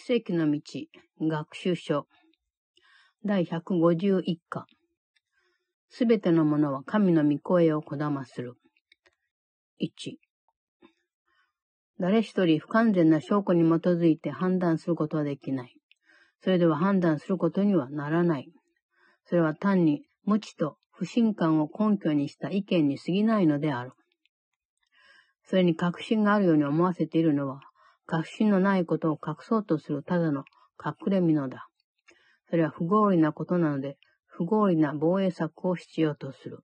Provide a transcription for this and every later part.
奇跡の道、学習書。第151課。すべてのものは神の御声をこだまする。1。誰一人不完全な証拠に基づいて判断することはできない。それでは判断することにはならない。それは単に無知と不信感を根拠にした意見に過ぎないのである。それに確信があるように思わせているのは、確信のないことを隠そうとするただの隠れ蓑だ。それは不合理なことなので、不合理な防衛策を必要とする。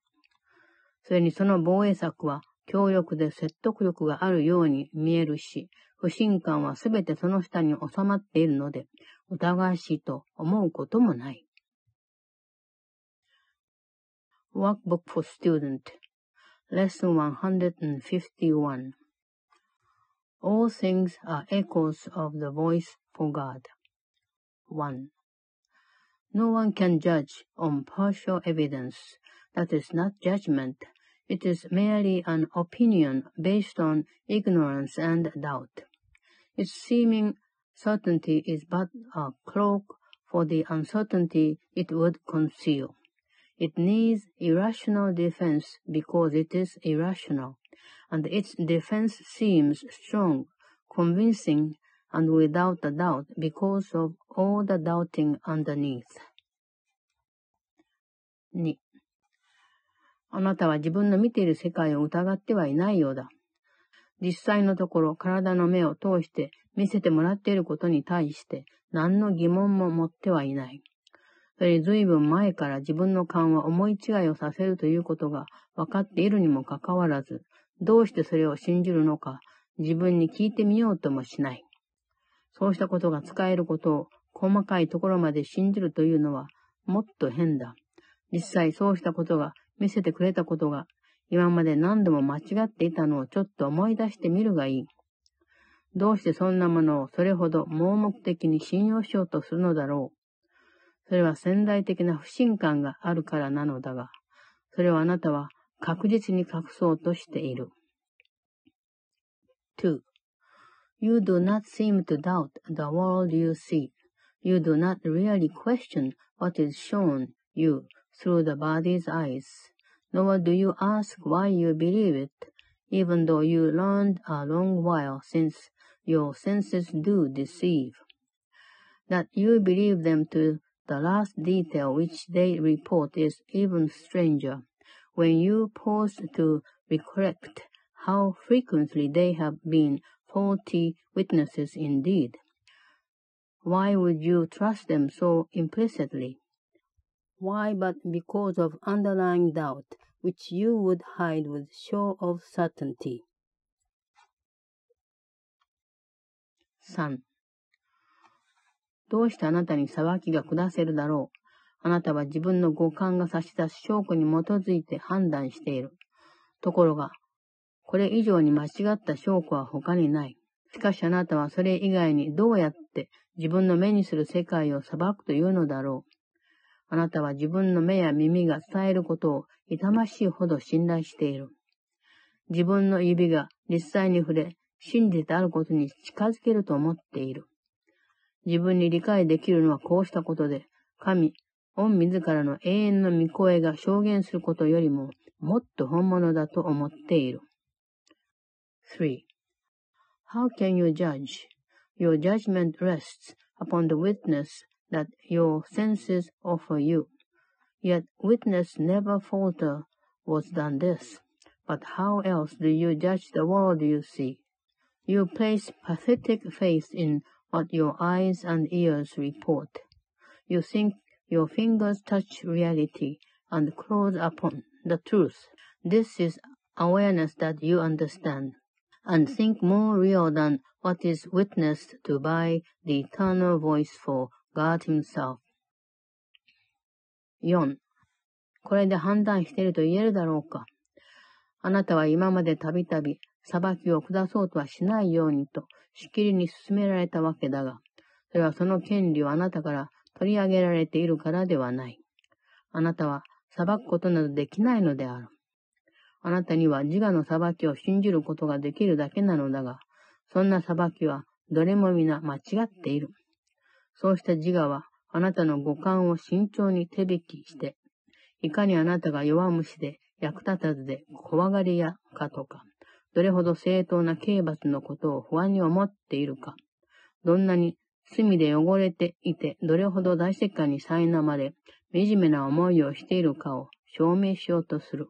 それにその防衛策は強力で説得力があるように見えるし、不信感はすべてその下に収まっているので、疑わしいと思うこともない。Workbook for Student Lesson 151 All things are echoes of the voice for God. 1. No one can judge on partial evidence. That is not judgment. It is merely an opinion based on ignorance and doubt. Its seeming certainty is but a cloak for the uncertainty it would conceal. It needs irrational defense because it is irrational and its defense seems strong, convincing, and without a doubt because of all the doubting underneath. 2. あなたは自分の見ている世界を疑ってはいないようだ。実際のところ体の目を通して見せてもらっていることに対して何の疑問も持ってはいない。それに随分前から自分の勘は思い違いをさせるということが分かっているにもかかわらず、どうしてそれを信じるのか、自分に聞いてみようともしない。そうしたことが使えることを細かいところまで信じるというのはもっと変だ。実際そうしたことが見せてくれたことが今まで何度も間違っていたのをちょっと思い出してみるがいい。どうしてそんなものをそれほど盲目的に信用しようとするのだろう。それは潜在的な不信感があるからなのだが、それをあなたは確実に隠そうとしている。2. You do not seem to doubt the world you see. You do not really question what is shown you through the body's eyes. Nor do you ask why you believe it, even though you learned a long while since your senses do deceive. That you believe them to the last detail which they report is even stranger. when you pause to recollect how frequently they have been faulty witnesses indeed. Why would you trust them so implicitly? Why but because of underlying doubt, which you would hide with show of certainty. 3. どうしてあなたに裁きが下せるだろう あなたは自分の五感が差し出す証拠に基づいて判断している。ところが、これ以上に間違った証拠は他にない。しかしあなたはそれ以外にどうやって自分の目にする世界を裁くというのだろう。あなたは自分の目や耳が伝えることを痛ましいほど信頼している。自分の指が実際に触れ、真実であることに近づけると思っている。自分に理解できるのはこうしたことで、神、御自らの永遠の御声が証言することよりももっと本物だと思っている。3. How can you judge? Your judgment rests upon the witness that your senses offer you. Yet witness never falter was done this. But how else do you judge the world you see? You place pathetic faith in what your eyes and ears report. You think Your fingers touch reality and close upon the truth. This is awareness that you understand and think more real than what is witnessed to by the eternal voice for God Himself. 4. これで判断していると言えるだろうかあなたは今までたびたび裁きを下そうとはしないようにとしきりに進められたわけだが、それはその権利をあなたから 取り上げられているからではない。あなたは裁くことなどできないのである。あなたには自我の裁きを信じることができるだけなのだが、そんな裁きはどれも皆間違っている。そうした自我は、あなたの五感を慎重に手引きして、いかにあなたが弱虫で役立たずで怖がり屋かとか、どれほど正当な刑罰のことを不安に思っているか、どんなに隅で汚れていて、どれほど大石棺に苛まれ、惨めな思いをしているかを証明しようとする。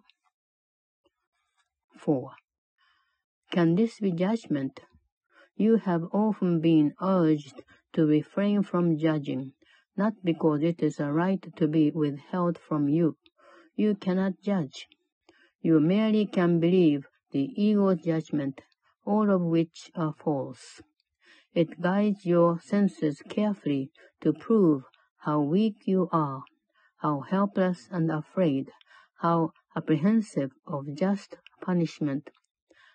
4. Can this be judgment? You have often been urged to refrain from judging, not because it is a right to be withheld from you. You cannot judge. You merely can believe the ego's judgment, all of which are false. It guides your senses carefully to prove how weak you are, how helpless and afraid, how apprehensive of just punishment,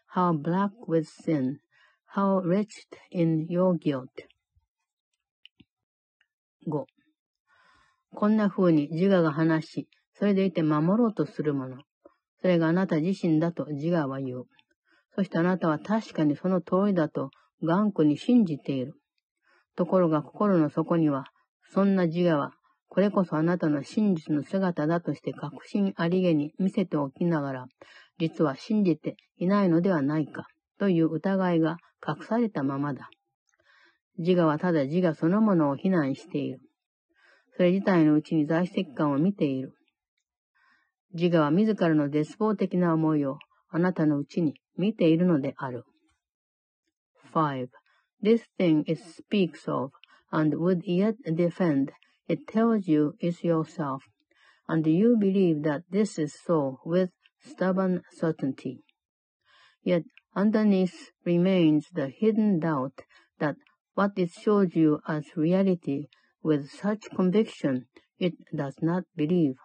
how black with sin, how wretched in your guilt. 5. こんな風に自我が話し、それでいて守ろうとするもの。それがあなた自身だと自我は言う。そしてあなたは確かにその通りだと頑固に信じている。ところが心の底には、そんな自我は、これこそあなたの真実の姿だとして確信ありげに見せておきながら、実は信じていないのではないか、という疑いが隠されたままだ。自我はただ自我そのものを非難している。それ自体のうちに在籍感を見ている。自我は自らの絶望的な思いをあなたのうちに見ているのである。5. This thing it speaks of, and would yet defend, it tells you is yourself, and you believe that this is so with stubborn certainty. Yet underneath remains the hidden doubt that what it shows you as reality with such conviction it does not believe.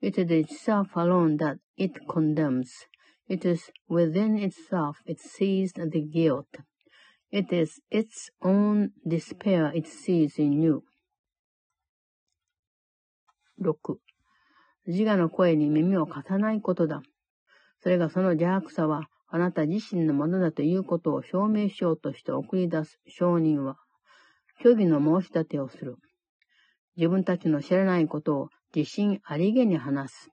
It is itself alone that it condemns. It is within itself it sees the guilt. It is its own despair it sees in you. 6. 自我の声に耳を貸さないことだ。それがその邪悪さは、あなた自身のものだということを証明しようとして送り出す証人は、虚偽の申し立てをする。自分たちの知らないことを自信ありげに話す。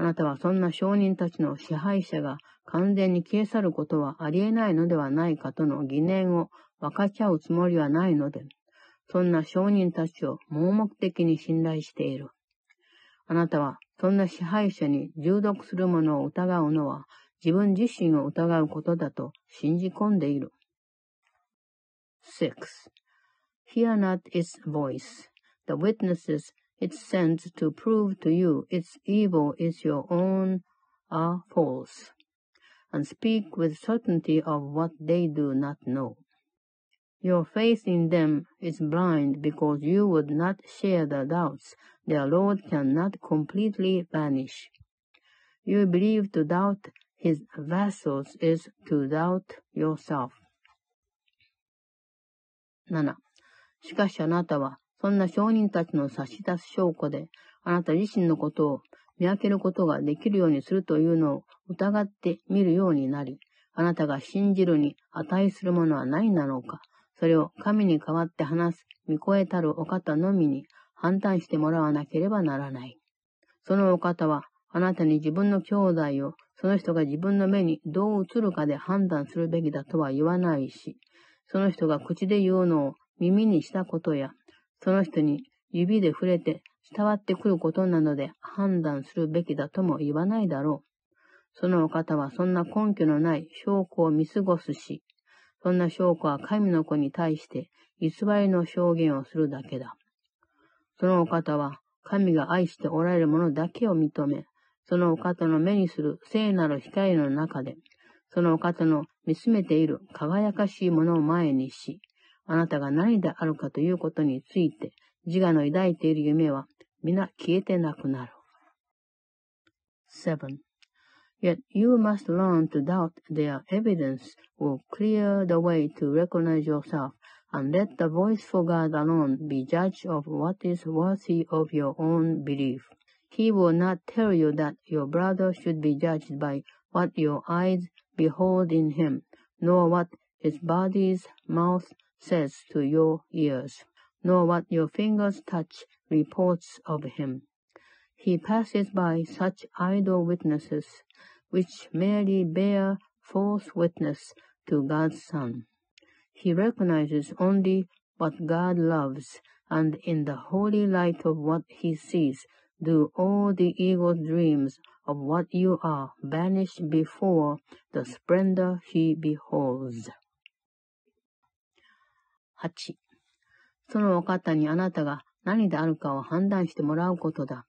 あなたはそんな証人たちの支配者が完全に消え去ることはありえないのではないかとの疑念を分かち合うつもりはないので、そんな証人たちを盲目的に信頼している。あなたはそんな支配者に従属する者を疑うのは自分自身を疑うことだと信じ込んでいる。6. Hear not its voice. The witnesses it sends to prove to you its evil is your own are false, and speak with certainty of what they do not know. Your faith in them is blind because you would not share the doubts their Lord cannot completely banish. You believe to doubt his vassals is to doubt yourself. 7. しかしあなたは そんな証人たちの差し出す証拠で、あなた自身のことを見分けることができるようにするというのを疑ってみるようになり、あなたが信じるに値するものは何なのか、それを神に代わって話す見越えたるお方のみに判断してもらわなければならない。そのお方は、あなたに自分の兄弟をその人が自分の目にどう映るかで判断するべきだとは言わないし、その人が口で言うのを耳にしたことや、その人に指で触れて伝わってくることなので判断するべきだとも言わないだろう。そのお方はそんな根拠のない証拠を見過ごすし、そんな証拠は神の子に対して偽りの証言をするだけだ。そのお方は神が愛しておられるものだけを認め、そのお方の目にする聖なる光の中で、そのお方の見つめている輝かしいものを前にし、あなたが何であるかということについて、自我の抱いている夢は皆消えてなくなる。7. Yet you must learn to doubt their evidence will clear the way to recognize yourself and let the voice for God alone be judge of what is worthy of your own belief. He will not tell you that your brother should be judged by what your eyes behold in him, nor what his body's mouth says to your ears. nor what your fingers touch reports of him. He passes by such idle witnesses, which merely bear false witness to God's Son. He recognizes only what God loves, and in the holy light of what he sees, do all the eagle's dreams of what you are vanish before the splendor he beholds. 8. そのお方にあなたが何であるかを判断してもらうことだ。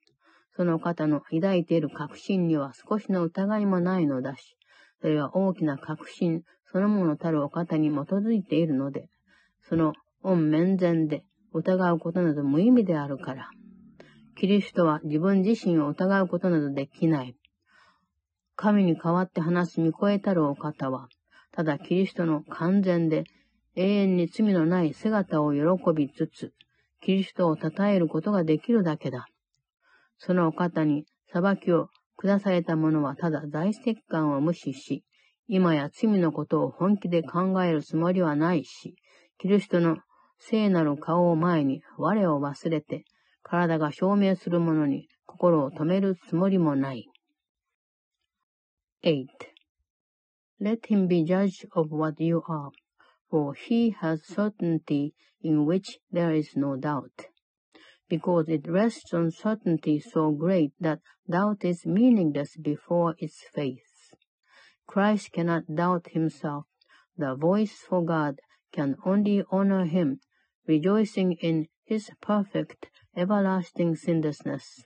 その方の抱いている確信には少しの疑いもないのだし、それは大きな確信そのものたるお方に基づいているので、その恩面前で疑うことなど無意味であるから。キリストは自分自身を疑うことなどできない。神に代わって話す見超えたるお方は、ただキリストの完全で永遠に罪のない姿を喜びつつ、キリストを称えることができるだけだ。そのお方に裁きを下された者はただ大石感を無視し、今や罪のことを本気で考えるつもりはないし、キリストの聖なる顔を前に我を忘れて、体が証明する者に心を止めるつもりもない。8. Let him be judge of what you are, for he has certainty in which there is no doubt. because it rests on certainty so great that doubt is meaningless before its faith. Christ cannot doubt himself. The voice for God can only honor him, rejoicing in his perfect, everlasting sinlessness.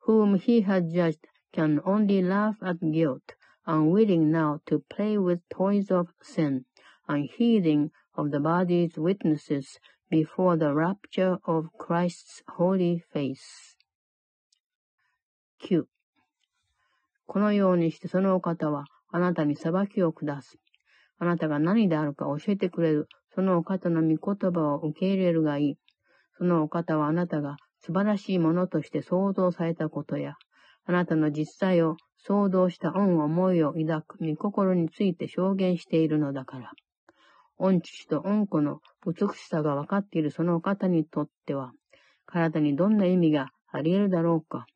Whom he had judged can only laugh at guilt, unwilling now to play with toys of sin, unheeding of the body's witnesses before the rapture of Christ's holy face. 9. このようにしてそのお方はあなたに裁きを下す。あなたが何であるか教えてくれる。そのお方の御言葉を受け入れるがいい。そのお方はあなたが素晴らしいものとして想像されたことや、あなたの実際を想像した恩思いを抱く御心について証言しているのだから。御父と御子の美しさが分かっているそのお方にとっては、体にどんな意味があり得るだろうか。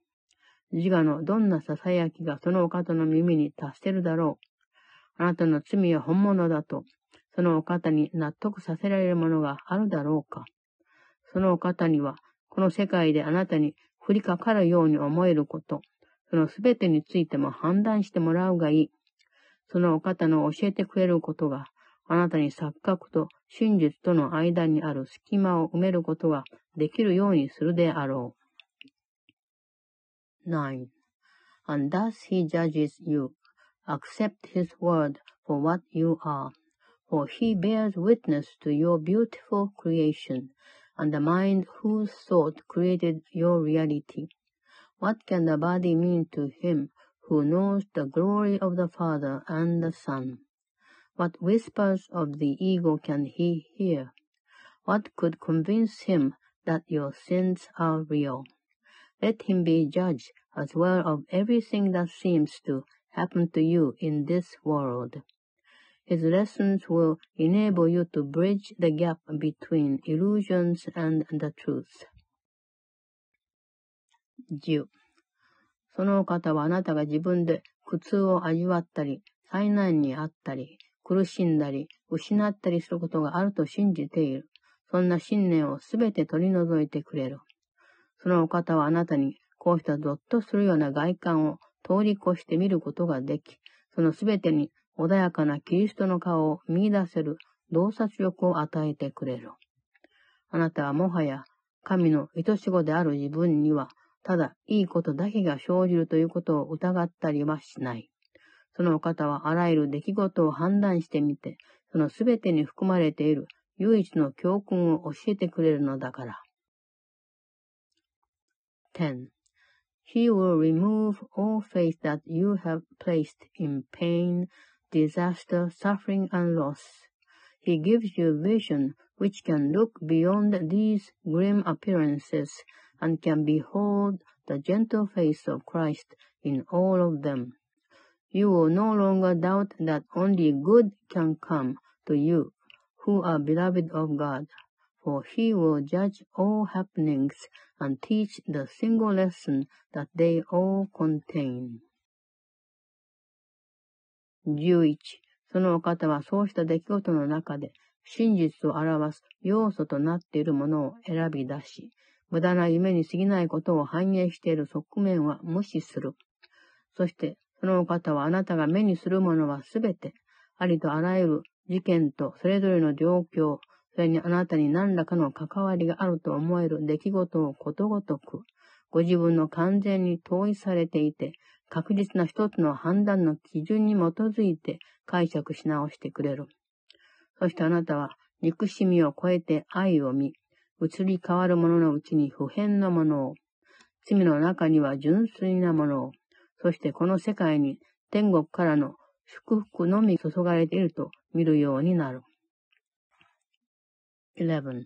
自我のどんな囁きがそのお方の耳に達せるだろう。あなたの罪は本物だと、そのお方に納得させられるものがあるだろうか。そのお方には、この世界であなたに降りかかるように思えること、そのすべてについても判断してもらうがいい。そのお方の教えてくれることが、あなたに錯覚と真実との間にある隙間を埋めることができるようにするであろう。9. And thus he judges you. Accept his word for what you are, for he bears witness to your beautiful creation, and the mind whose thought created your reality. What can the body mean to him who knows the glory of the Father and the Son? What whispers of the ego can he hear? What could convince him that your sins are real? Let him be judge as well of everything that seems to happen to you in this world. His lessons will enable you to bridge the gap between illusions and the truth. 10. そのお方はあなたが自分で苦痛を味わったり、災難にあったり、 苦しんだり、失ったりすることがあると信じている。そんな信念をすべて取り除いてくれる。そのお方はあなたに、こうしたゾッとするような外観を通り越して見ることができ、そのすべてに穏やかなキリストの顔を見出せる洞察力を与えてくれる。あなたはもはや神の愛し子である自分には、ただいいことだけが生じるということを疑ったりはしない。そのお方はあらゆる出来事を判断してみて、そのすべてに含まれている唯一の教訓を教えてくれるのだから。10. He will remove all faith that you have placed in pain, disaster, suffering, and loss. He gives you vision which can look beyond these grim appearances and can behold the gentle face of Christ in all of them. You will no longer doubt that only good can come to you who are beloved of God, for he will judge all happenings and teach the single lesson that they all contain. 11. そのお方はそうした出来事の中で真実を表す要素となっているものを選び出し、無駄な夢に過ぎないことを反映している側面は無視する。そして、そのお方はあなたが目にするものはすべて、ありとあらゆる事件とそれぞれの状況、それにあなたに何らかの関わりがあると思える出来事をことごとく、ご自分の完全に統一されていて、確実な一つの判断の基準に基づいて解釈し直してくれる。そしてあなたは憎しみを超えて愛を見、移り変わるもののうちに普遍なものを、罪の中には純粋なものを、そしてこの世界に天国からの祝福のみ注がれていると見るようになる。11.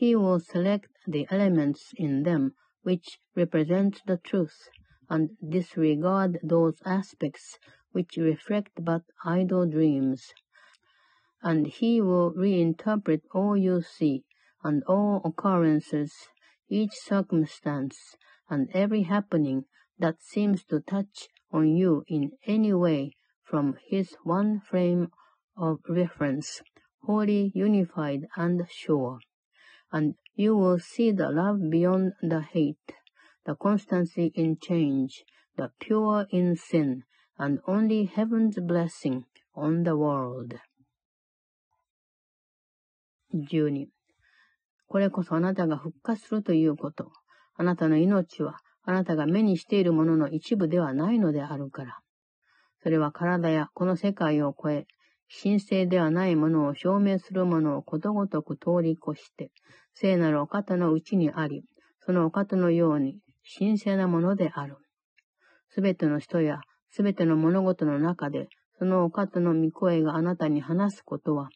He will select the elements in them which represent the truth, and disregard those aspects which reflect but idle dreams. And he will reinterpret all you see, and all occurrences, each circumstance, and every happening that seems to touch on you in any way from his one frame of reference, wholly unified and sure. And you will see the love beyond the hate, the constancy in change, the pure in sin, and only heaven's blessing on the world. 12. これこそあなたが復活するということ。あなたの命は あなたが目にしているものの一部ではないのであるから。それは体やこの世界を超え、神聖ではないものを証明するものをことごとく通り越して、聖なるお方のうちにあり、そのお方のように神聖なものである。すべての人やすべての物事の中で、そのお方の御声があなたに話すことは、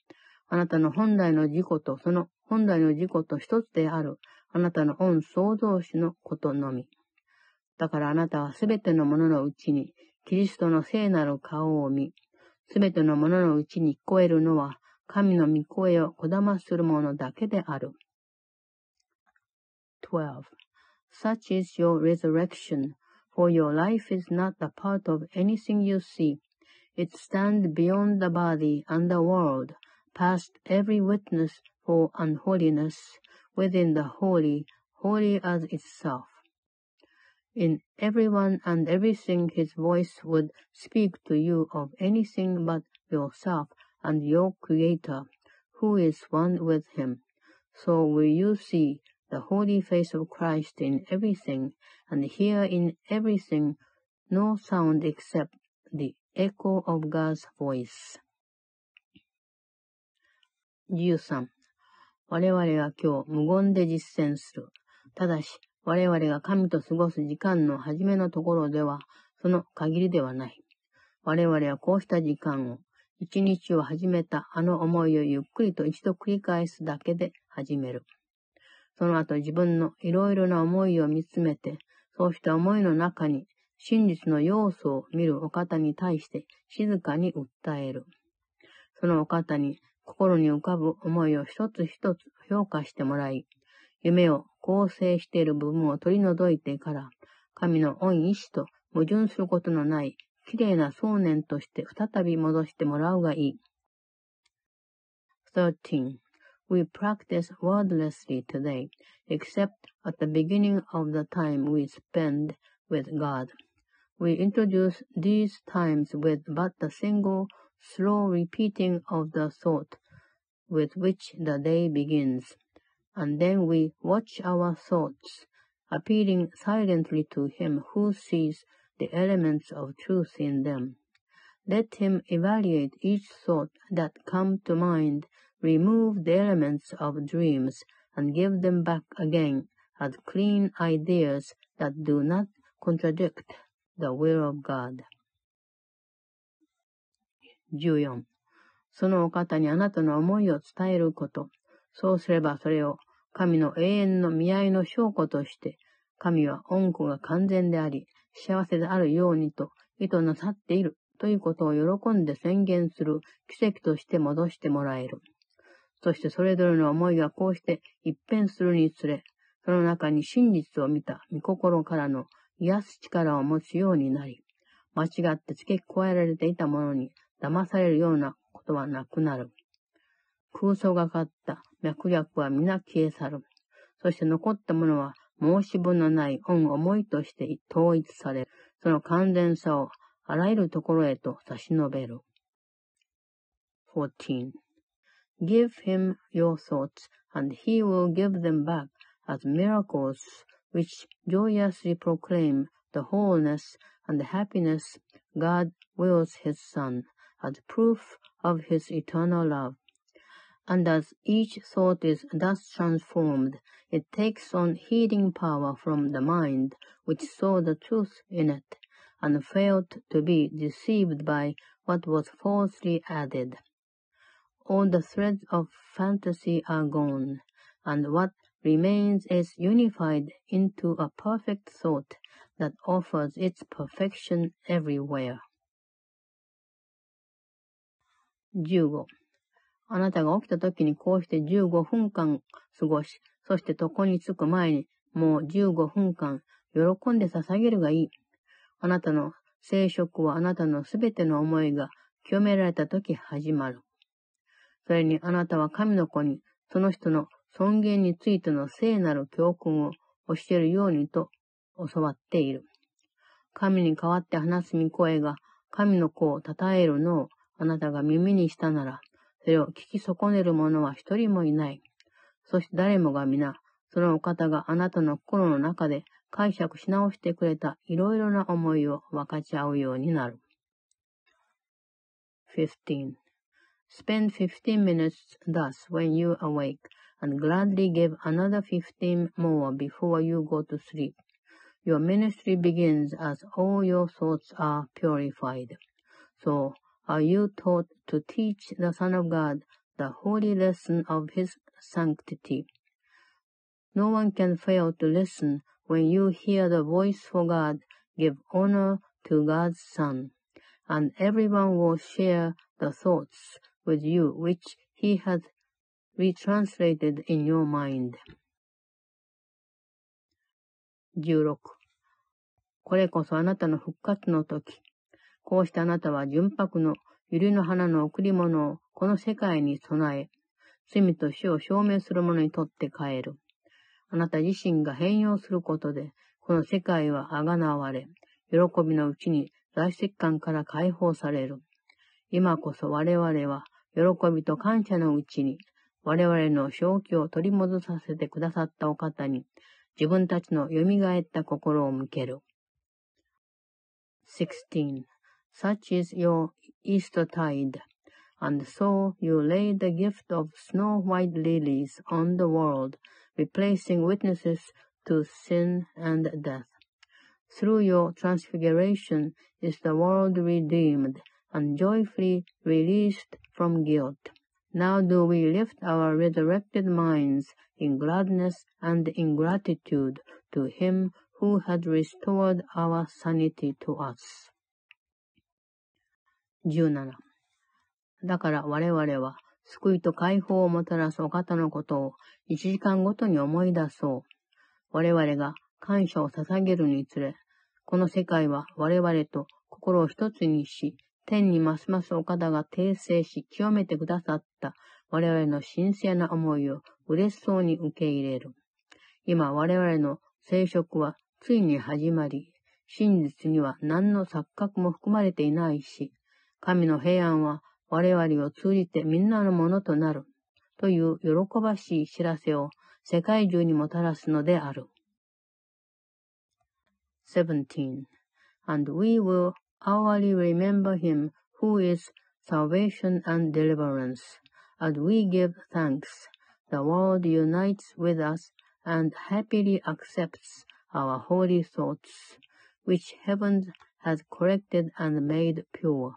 あなたの本来の自己とその本来の自己と一つである、あなたの恩創造主のことのみ。だからあなたはすべてのもののうちに、キリストの聖なる顔を見、すべてのもののうちに聞こえるのは、神の御声をこだまするものだけである。12. Such is your resurrection, for your life is not a part of anything you see. It stands beyond the body and the world, past every witness for unholiness, within the holy, holy as itself. In everyone and everything his voice would speak to you of anything but yourself and your Creator, who is one with him. So will you see the holy face of Christ in everything, and hear in everything no sound except the echo of God's voice. 13. 我々は今日無言で実践する。ただし、 我々が神と過ごす時間の初めのところでは、その限りではない。我々はこうした時間を、一日を始めたあの思いをゆっくりと一度繰り返すだけで始める。その後自分のいろいろな思いを見つめて、そうした思いの中に真実の要素を見るお方に対して静かに訴える。そのお方に心に浮かぶ思いを一つ一つ評価してもらい、夢を構成している部分を取り除いてから、神の恩意志と矛盾することのない綺麗な想念として再び戻してもらうがいい。13. We practice wordlessly today, except at the beginning of the time we spend with God. We introduce these times with but a single slow repeating of the thought with which the day begins. and then we watch our thoughts, appealing silently to him who sees the elements of truth in them. Let him evaluate each thought that come to mind, remove the elements of dreams, and give them back again as clean ideas that do not contradict the will of God. 14. そのお方にあなたの思いを伝えること。 そうすればそれを神の永遠の見合いの証拠として、神は恩子が完全であり、幸せであるようにと意図なさっているということを喜んで宣言する奇跡として戻してもらえる。そしてそれぞれの思いがこうして一変するにつれ、その中に真実を見た御心からの癒す力を持つようになり、間違って付け加えられていたものに騙されるようなことはなくなる。空想がかった脈略は皆消え去る。そして残ったものは申し分のない恩思いとして統一される。その完全さをあらゆるところへと差し伸べる。14. Give him your thoughts, and he will give them back as miracles which joyously proclaim the wholeness and the happiness God wills his Son, as proof of his eternal love. And as each thought is thus transformed, it takes on healing power from the mind which saw the truth in it, and failed to be deceived by what was falsely added. All the threads of fantasy are gone, and what remains is unified into a perfect thought that offers its perfection everywhere. 15. あなたが起きた時にこうして15分間過ごし、そして床に着く前にもう15分間喜んで捧げるがいい。あなたの生殖はあなたのすべての思いが清められた時始まる。それにあなたは神の子にその人の尊厳についての聖なる教訓を教えるようにと教わっている。神に代わって話す御声が神の子を称えるのをあなたが耳にしたなら、それを聞き損ねる者は一人もいない。そして誰もが皆、そのお方があなたの心の中で解釈し直してくれたいろいろな思いを分かち合うようになる。15. Spend 15 minutes thus when you awake, and gladly give another 15 more before you go to sleep. Your ministry begins as all your thoughts are purified. So, are you taught to teach the Son of God the holy lesson of his sanctity. No one can fail to listen when you hear the voice for God give honor to God's Son, and everyone will share the thoughts with you which he has retranslated in your mind. 16. これこそあなたの復活の時。 こうしてあなたは純白の百合の花の贈り物をこの世界に備え、罪と死を証明する者にとって変える。あなた自身が変容することで、この世界はあがなわれ、喜びのうちに在籍感から解放される。今こそ我々は、喜びと感謝のうちに、我々の正気を取り戻させてくださったお方に、自分たちの蘇った心を向ける。16. Such is your Eastertide, and so you lay the gift of snow-white lilies on the world, replacing witnesses to sin and death. Through your transfiguration is the world redeemed and joyfully released from guilt. Now do we lift our resurrected minds in gladness and in gratitude to Him who had restored our sanity to us. 17だから我々は救いと解放をもたらすお方のことを1時間ごとに思い出そう。我々が感謝を捧げるにつれ、この世界は我々と心を一つにし、天にますますお方が訂正し清めてくださった我々の神聖な思いを嬉しそうに受け入れる。今我々の生殖はついに始まり、真実には何の錯覚も含まれていないし、神の平安は我々を通じてみんなのものとなるという喜ばしい知らせを世界中にもたらすのである。17. And we will hourly remember him who is salvation and deliverance. As we give thanks, the world unites with us and happily accepts our holy thoughts, which heaven has corrected and made pure.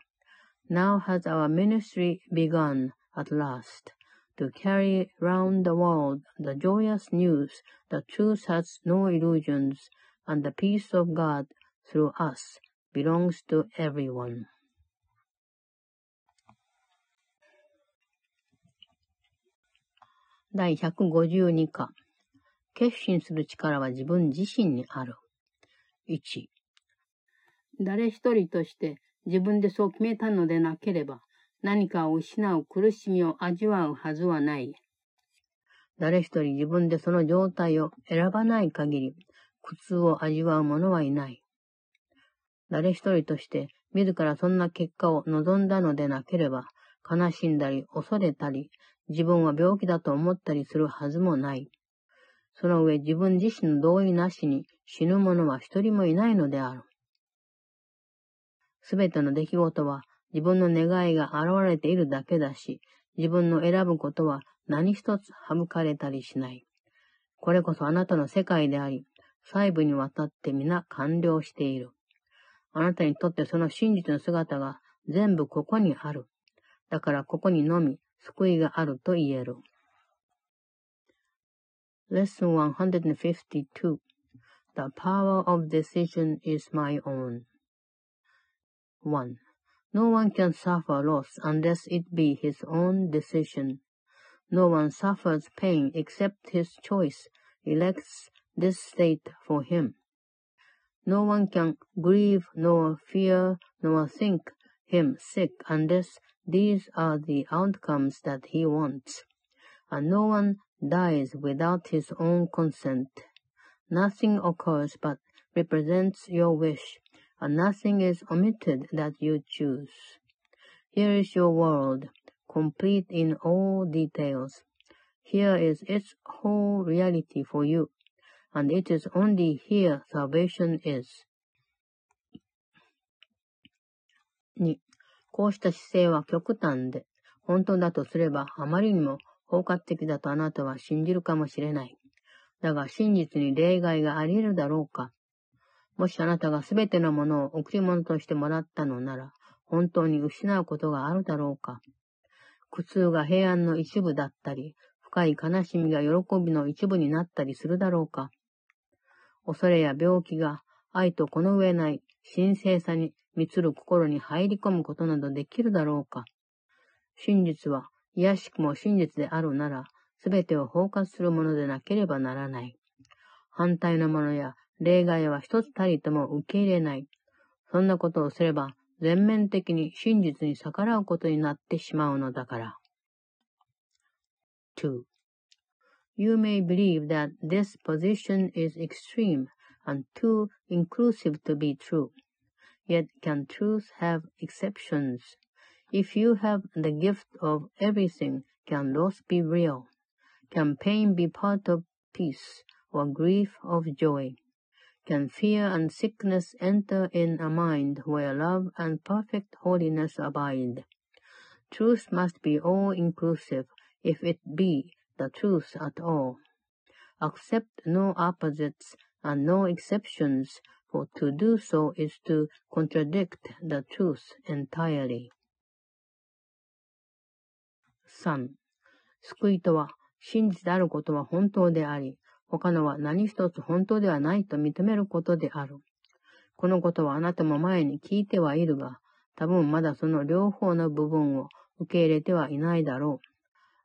Now has our ministry begun at last to carry round the world the joyous news that truth has no illusions and the peace of God through us belongs to everyone. 第152課。決心する力は自分自身にある。1。誰一人として 自分でそう決めたのでなければ、何かを失う苦しみを味わうはずはない。誰一人自分でその状態を選ばない限り、苦痛を味わう者はいない。誰一人として自らそんな結果を望んだのでなければ、悲しんだり恐れたり、自分は病気だと思ったりするはずもない。その上自分自身の同意なしに死ぬ者は一人もいないのである。すべての出来事は自分の願いが現れているだけだし、自分の選ぶことは何一つ省かれたりしない。これこそあなたの世界であり、細部にわたって皆完了している。あなたにとってその真実の姿が全部ここにある。だからここにのみ救いがあると言える。Lesson 152 The power of decision is my own. 1. No one can suffer loss unless it be his own decision. No one suffers pain except his choice elects this state for him. No one can grieve nor fear nor think him sick unless these are the outcomes that he wants. And no one dies without his own consent. Nothing occurs but represents your wish, and nothing is omitted that you choose. Here is your world, complete in all details. Here is its whole reality for you, and it is only here salvation is. 2. こうした姿勢は極端で、本当だとすればあまりにも包括的だとあなたは信じるかもしれない。だが真実に例外があり得るだろうかもしあなたがすべてのものを贈り物としてもらったのなら、本当に失うことがあるだろうか。苦痛が平安の一部だったり、深い悲しみが喜びの一部になったりするだろうか。恐れや病気が愛とこの上ない神聖さに満つる心に入り込むことなどできるだろうか。真実は、癒しくも真実であるなら、すべてを包括するものでなければならない。反対のものや例外は一つたりとも受け入れない。そんなことをすれば、全面的に真実に逆らうことになってしまうのだから。2. You may believe that this position is extreme and too inclusive to be true. Yet can truth have exceptions? If you have the gift of everything, can loss be real? Can pain be part of peace or grief of joy? Can fear and sickness enter in a mind where love and perfect holiness abide? Truth must be all-inclusive if it be the truth at all. Accept no opposites and no exceptions for to do so is to contradict the truth entirely. 3. 救いとは、真実であることは本当であり、 他のは何一つ本当ではないと認めることである。このことはあなたも前に聞いてはいるが、多分まだその両方の部分を受け入れてはいないだろう。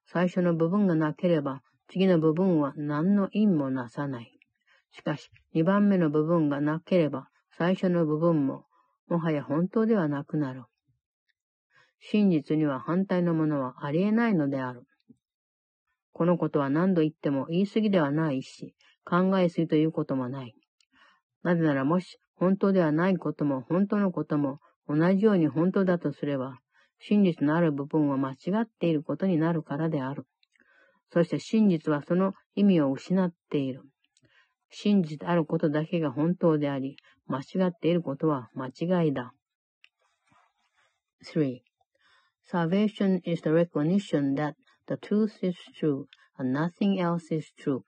最初の部分がなければ、次の部分は何の意味もなさない。しかし、二番目の部分がなければ、最初の部分も、もはや本当ではなくなる。真実には反対のものはありえないのである。このことは何度言っても言い過ぎではないし、考えすぎということもない。なぜならもし本当ではないことも本当のことも同じように本当だとすれば、真実のある部分は間違っていることになるからである。そして真実はその意味を失っている。真実あることだけが本当であり、間違っていることは間違いだ。3. Salvation is the recognition that the truth is true and nothing else is true.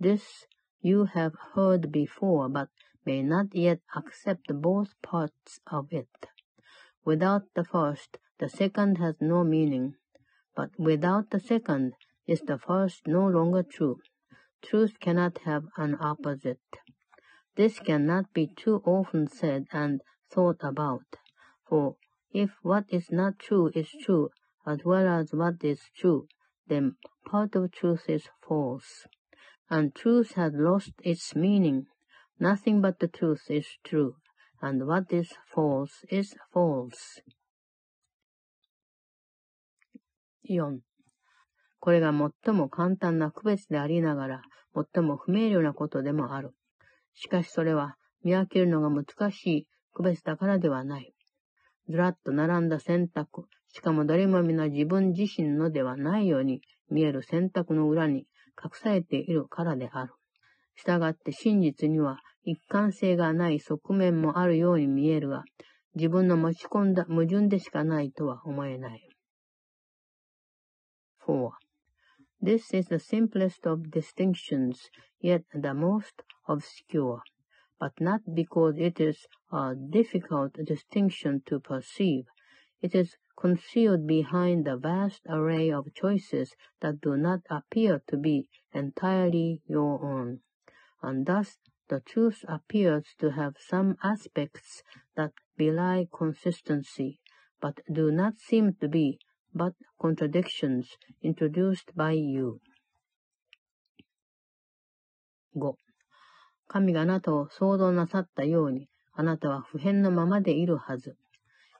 This you have heard before but may not yet accept both parts of it. Without the first, the second has no meaning, but without the second, is the first no longer true. Truth cannot have an opposite. This cannot be too often said and thought about, for if what is not true is true, as well as what is true, then part of truth is false. And truth has lost its meaning. Nothing but the truth is true, and what is false is false. 4. これが最も簡単な区別でありながら、最も不明瞭なことでもある。しかしそれは、見分けるのが難しい区別だからではない。ずらっと並んだ選択、しかも誰も皆自分自身のではないように見える選択の裏に隠されているからである。したがって真実には一貫性がない側面もあるように見えるが、自分の持ち込んだ矛盾でしかないとは思えない。4. This is the simplest of distinctions, yet the most obscure, but not because it is a difficult distinction to perceive. It is concealed behind the vast array of choices that do not appear to be entirely your own. And thus the truth appears to have some aspects that belie consistency, but do not seem to be but contradictions introduced by you. 5. 神があなたを創造なさったように、あなたは普遍のままでいるはず。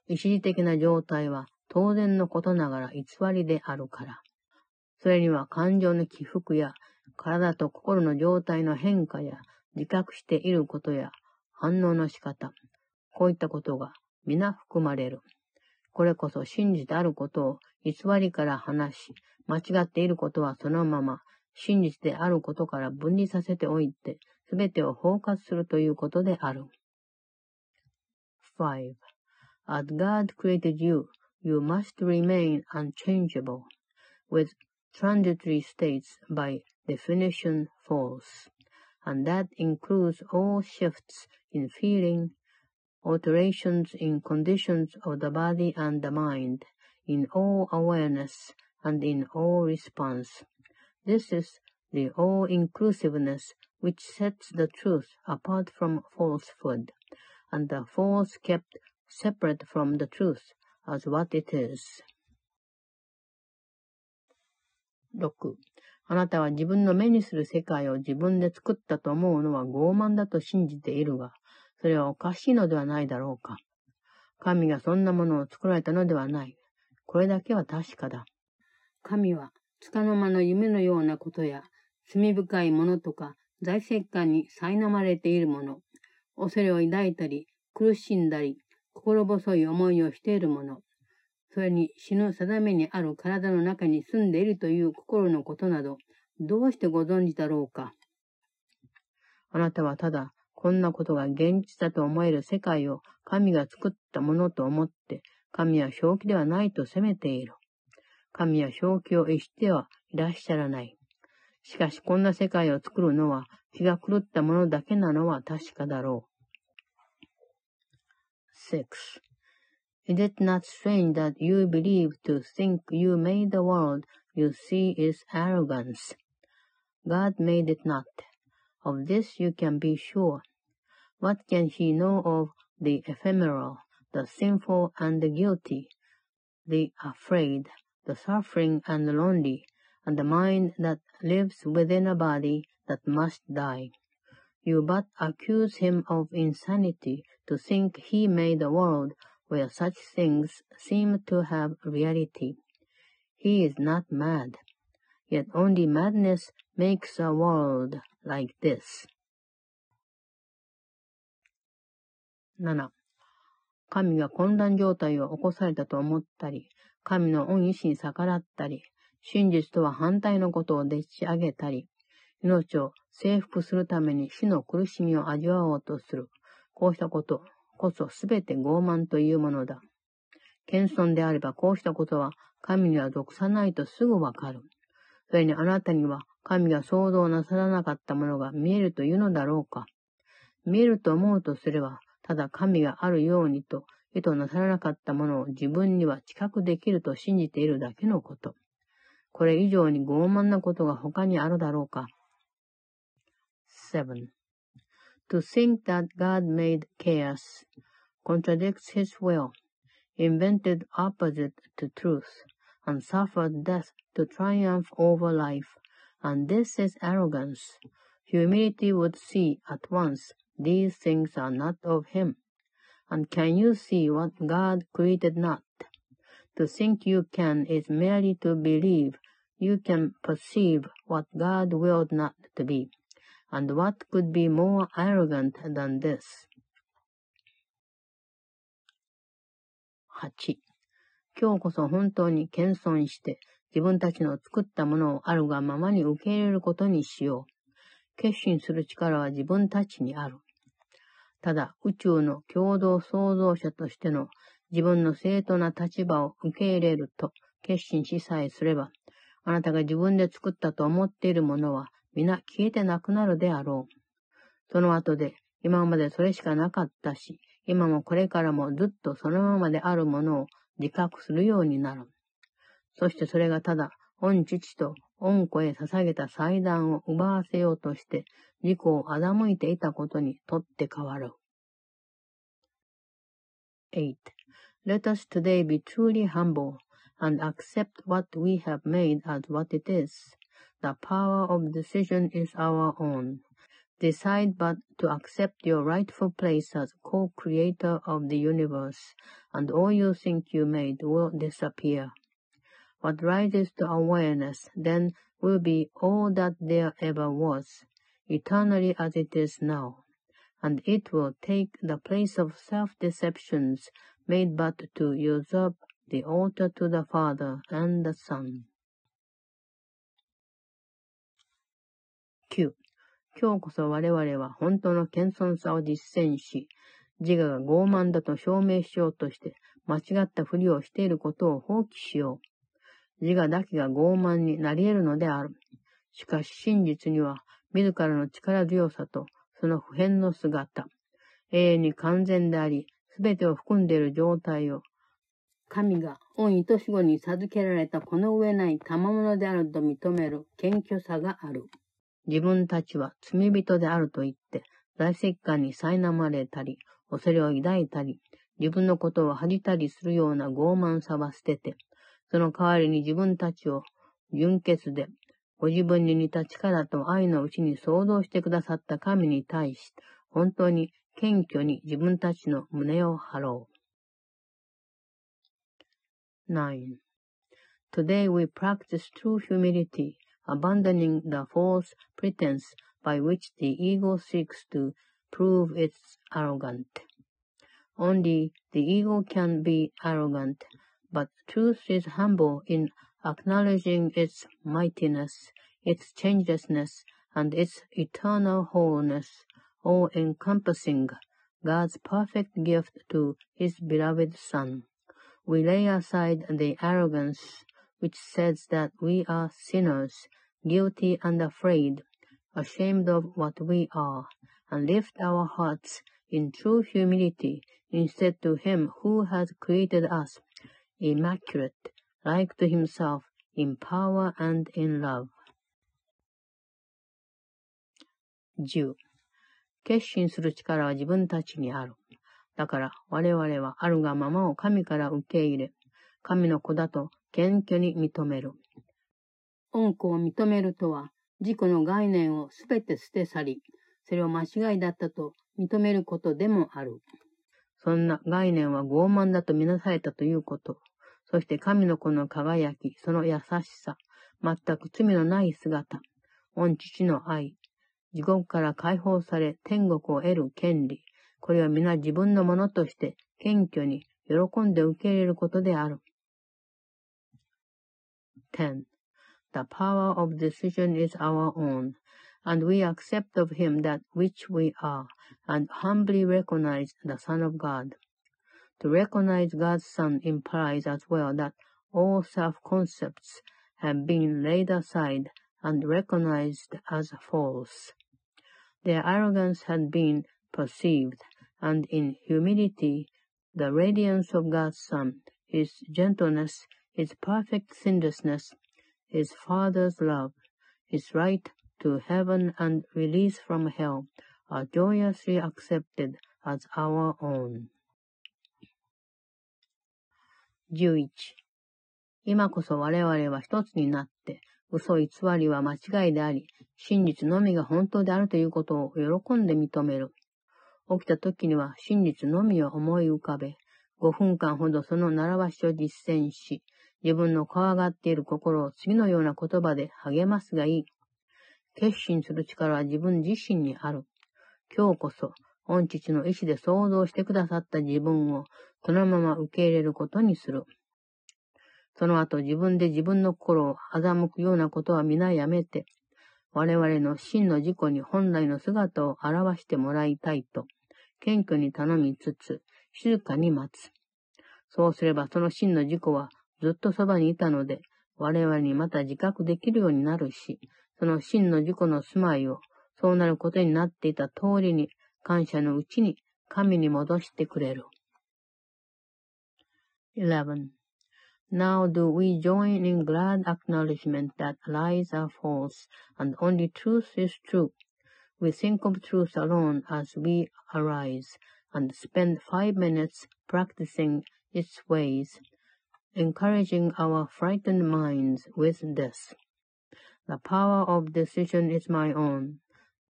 一時的な状態は当然のことながら偽りであるから。それには感情の起伏や体と心の状態の変化や自覚していることや反応の仕方、こういったことが皆含まれる。これこそ真実であることを偽りから話し、間違っていることはそのまま、真実であることから分離させておいて、すべてを包括するということである。5. As God created you, you must remain unchangeable, with transitory states by definition false, and that includes all shifts in feeling, alterations in conditions of the body and the mind, in all awareness and in all response. This is the all-inclusiveness which sets the truth apart from falsehood, and the false kept separate from the truth as what it is. 6. あなたは自分の目にする世界を自分で作ったと思うのは傲慢だと信じているが、それはおかしいのではないだろうか。神がそんなものを作られたのではない。これだけは確かだ。神は、束の間の夢のようなことや、罪深いものとか、財政感に苛まれているもの、恐れを抱いたり、苦しんだり、心細い思いをしているもの、それに死ぬ定めにある体の中に住んでいるという心のことなど、どうしてご存知だろうか？あなたはただ、こんなことが現実だと思える世界を神が作ったものと思って、神は正気ではないと責めている。神は正気を逸してはいらっしゃらない。しかしこんな世界を作るのは気が狂ったものだけなのは確かだろう。6. Is it not strange that you believe to think you made the world you see is arrogance? God made it not. Of this you can be sure. What can he know of the ephemeral, the sinful and the guilty, the afraid, the suffering and the lonely, and the mind that lives within a body that must die? You but accuse him of insanity to think he made a world where such things seem to have reality. He is not mad, yet only madness makes a world like this. 7. 神が混乱状態を起こされたと思ったり、神の恩意志に逆らったり、真実とは反対のことをでっち上げたり、命を征服するために死の苦しみを味わおうとする。こうしたことこそすべて傲慢というものだ。謙遜であればこうしたことは神には属さないとすぐわかる。それにあなたには神が想像なさらなかったものが見えるというのだろうか。見えると思うとすれば、ただ神があるようにと意図なさらなかったものを自分には知覚できると信じているだけのこと。これ以上に傲慢なことが他にあるだろうか。7. To think that God made chaos contradicts his will, invented opposite to truth, and suffered death to triumph over life, and this is arrogance. Humility would see at once these things are not of him. And can you see what God created not? To think you can is merely to believe you can perceive what God willed not to be. And what could be more arrogant than this? 8. 今日こそ本当に謙遜して自分たちの作ったものをあるがままに受け入れることにしよう。決心する力は自分たちにある。ただ、宇宙の共同創造者としての自分の正当な立場を受け入れると決心しさえすれば、あなたが自分で作ったと思っているものは皆消えてなくなるであろう。その後で、今までそれしかなかったし、今もこれからもずっとそのままであるものを自覚するようになる。そしてそれがただ、御父と御子へ捧げた祭壇を奪わせようとして自己を欺いていたことにとって変わる。8. Let us today be truly humble and accept what we have made as what it is. The power of decision is our own. Decide but to accept your rightful place as co-creator of the universe, and all you think you made will disappear. What rises to awareness then will be all that there ever was, eternally as it is now, and it will take the place of self-deceptions made but to usurp the altar to the Father and the Son. 9. 今日こそ我々は本当の謙遜さを実践し、自我が傲慢だと証明しようとして間違ったふりをしていることを放棄しよう。自我だけが傲慢になり得るのである。しかし真実には、自らの力強さとその普遍の姿、永遠に完全であり、すべてを含んでいる状態を、神が御愛し子に授けられたこの上ない賜物であると認める謙虚さがある。自分たちは罪人であると言って、大石感に苛まれたり、恐れを抱いたり、自分のことを恥じたりするような傲慢さは捨てて、その代わりに自分たちを純潔で、ご自分に似た力と愛のうちに創造してくださった神に対し、本当に謙虚に自分たちの胸を張ろう。9. Today we practice true humility, abandoning the false pretense by which the ego seeks to prove it's arrogant. Only the ego can be arrogant, but truth is humble in acknowledging its mightiness, its changelessness, and its eternal wholeness, all-encompassing, God's perfect gift to His beloved Son. We lay aside the arrogance which says that we are sinners, guilty and afraid, ashamed of what we are, and lift our hearts in true humility instead to Him who has created us immaculate, like to himself, in power and in love. 10. 決心する力は自分たちにある。だから我々はあるがままを神から受け入れ、神の子だと 謙虚に認める。恩子を認めるとは、自己の概念をすべて捨て去り、それを間違いだったと認めることでもある。そんな概念は傲慢だとみなされたということ。そして神の子の輝き、その優しさ、全く罪のない姿、御父の愛、地獄から解放され天国を得る権利、これは皆自分のものとして謙虚に喜んで受け入れることである。10. The power of decision is our own, and we accept of him that which we are, and humbly recognize the Son of God. To recognize God's Son implies as well that all self-concepts have been laid aside and recognized as false. Their arrogance had been perceived, and in humility, the radiance of God's Son, His gentleness, His perfect sinlessness, His Father's love, His right to heaven and release from hell are joyously accepted as our own. 11今こそ我々は一つになって、嘘偽りは間違いであり、真実のみが本当であるということを喜んで認める。起きた時には真実のみを思い浮かべ、5分間ほどその習わしを実践し、自分の怖がっている心を次のような言葉で励ますがいい。決心する力は自分自身にある。今日こそ、御父の意志で想像してくださった自分を、そのまま受け入れることにする。その後自分で自分の心を欺くようなことは皆やめて、我々の真の自己に本来の姿を表してもらいたいと、謙虚に頼みつつ、静かに待つ。そうすればその真の自己はずっとそばにいたので、我々にまた自覚できるようになるし、その真の自己の住まいを、そうなることになっていた通りに、感謝のうちに神に戻してくれる。11. Now do we join in glad acknowledgement that lies are false and only truth is true. We think of truth alone as we arise and spend five minutes practicing its ways, encouraging our frightened minds with this. The power of decision is my own.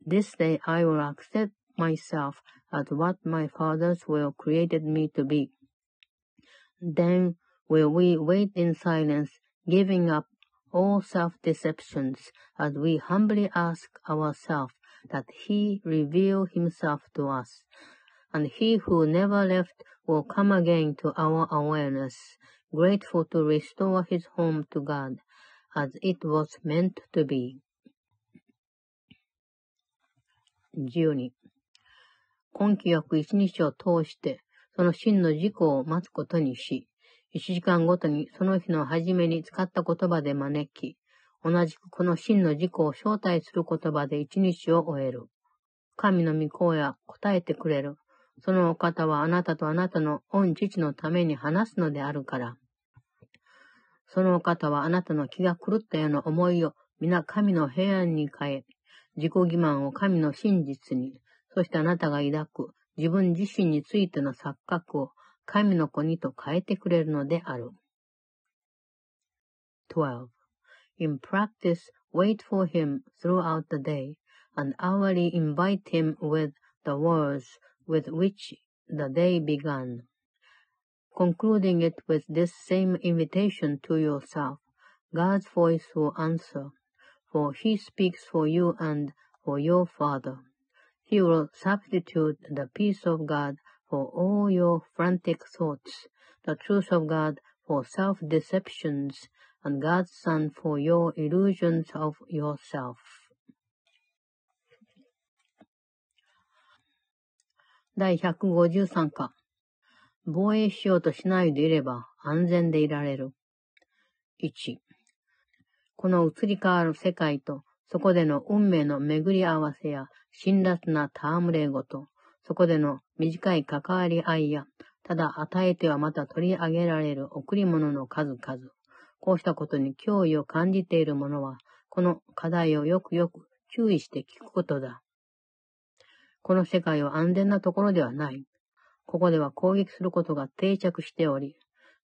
This day I will accept myself as what my father's will created me to be. Then will we wait in silence, giving up all self-deceptions as we humbly ask ourselves that he reveal himself to us, and he who never left will come again to our awareness, grateful to restore his home to God, as it was meant to be. 12. 根気よく一日を通して、その真の事故を待つことにし、一時間ごとにその日の初めに使った言葉で招き、同じくこの真の事故を招待する言葉で一日を終える。神の御声は答えてくれる。そのお方はあなたとあなたの御父のために話すのであるから。そのお方はあなたの気が狂ったような思いを皆神の平安に変え、自己欺瞞を神の真実に、そしてあなたが抱く自分自身についての錯覚を神の子にと変えてくれるのである。12. In practice, wait for him throughout the day, and hourly invite him with the words with which the day began, concluding it with this same invitation to yourself. God's voice will answer, for he speaks for you and for your Father. He will substitute the peace of God for all your frantic thoughts, the truth of God for self-deceptions, and God's Son for your illusions of yourself. 第153課防衛しようとしないでいれば安全でいられる。1. この移り変わる世界と、そこでの運命の巡り合わせや辛辣な戯れごと、そこでの短い関わり合いや、ただ与えてはまた取り上げられる贈り物の数々。こうしたことに脅威を感じている者は、この課題をよくよく注意して聞くことだ。この世界は安全なところではない。ここでは攻撃することが定着しており、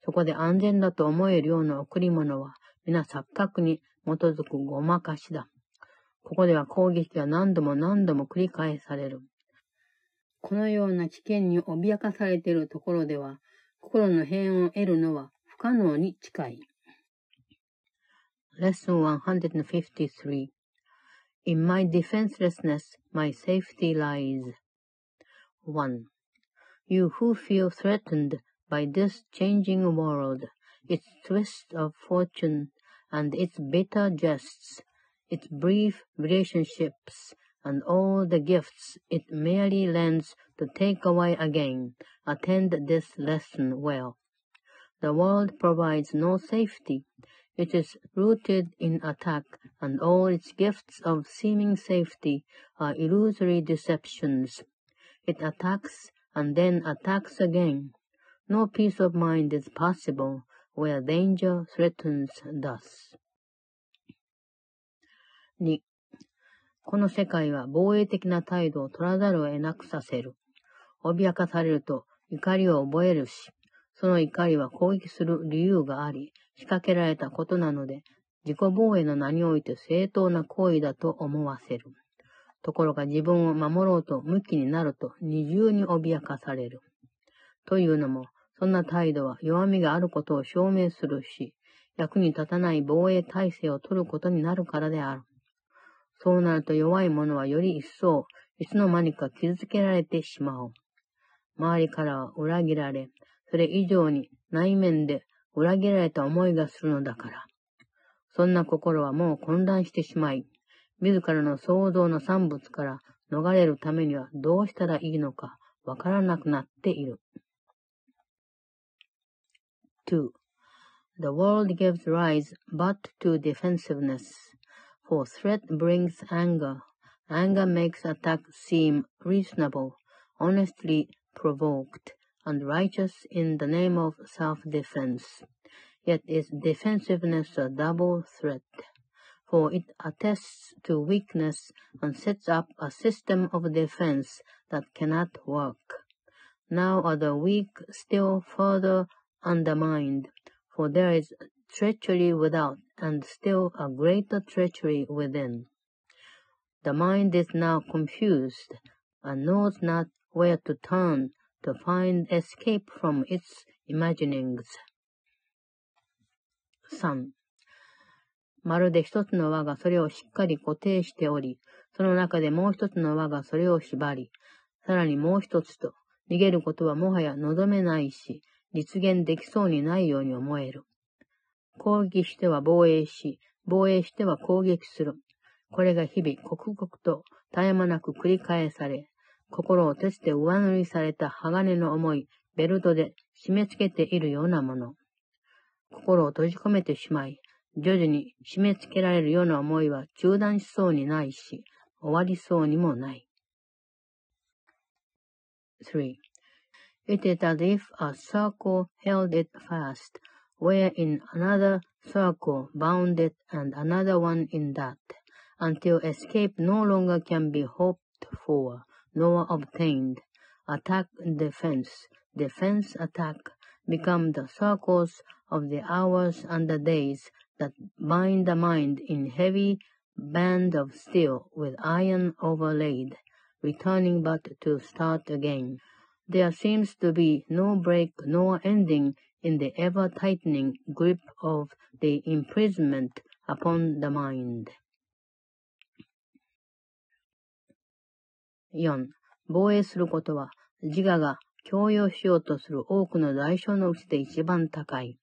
そこで安全だと思えるような贈り物は、皆錯覚に基づくごまかしだ。ここでは攻撃が何度も何度も繰り返される。このような危険に脅かされているところでは、心の平安を得るのは不可能に近い。Lesson 153 In my defenselessness, my safety lies. 1. You who feel threatened by this changing world, its twists of fortune and its bitter jests, its brief relationships and all the gifts it merely lends to take away again, attend this lesson well. The world provides no safety. It is rooted in attack, and all its gifts of seeming safety are illusory deceptions. It attacks and then attacks again. No peace of mind is possible where danger threatens thus. 2. この世界は防衛的な態度を取らざるを得なくさせる。脅かされると怒りを覚えるし、その怒りは攻撃する理由があり、仕掛けられたことなので、自己防衛の名において正当な行為だと思わせる。ところが自分を守ろうと向きになると二重に脅かされる。というのも、そんな態度は弱みがあることを証明するし、役に立たない防衛体制を取ることになるからである。そうなると弱い者はより一層、いつの間にか傷つけられてしまう。周りからは裏切られ、それ以上に内面で裏切られた思いがするのだから。そんな心はもう混乱してしまい、自らの想像の産物から逃れるためにはどうしたらいいのかわからなくなっている。2. The world gives rise but to defensiveness, for threat brings anger. Anger makes attack seem reasonable, honestly provoked, and righteous in the name of self-defense. Yet is defensiveness a double threat, For it attests to weakness and sets up a system of defense that cannot work. Now are the weak still further undermined, for there is treachery without and still a greater treachery within. The mind is now confused and knows not where to turn to find escape from its imaginings. 3. まるで一つの輪がそれをしっかり固定しており、その中でもう一つの輪がそれを縛り、さらにもう一つと、逃げることはもはや望めないし、実現できそうにないように思える。攻撃しては防衛し、防衛しては攻撃する。これが日々刻々と絶え間なく繰り返され、心を鉄で上塗りされた鋼の重いベルトで締め付けているようなもの。心を閉じ込めてしまい、徐々に締め付けられるような思いは中断しそうにないし、終わりそうにもない。3. It is as if a circle held it fast, where in another circle bound it and another one in that, until escape no longer can be hoped for, nor obtained. Attack defense, defense attack become the circles of the hours and the days that bind the mind in heavy band of steel with iron overlaid, returning but to start again. There seems to be no break nor ending in the ever-tightening grip of the imprisonment upon the mind. 4. 防衛することは自我が強要しようとする多くの代償のうちで一番高い。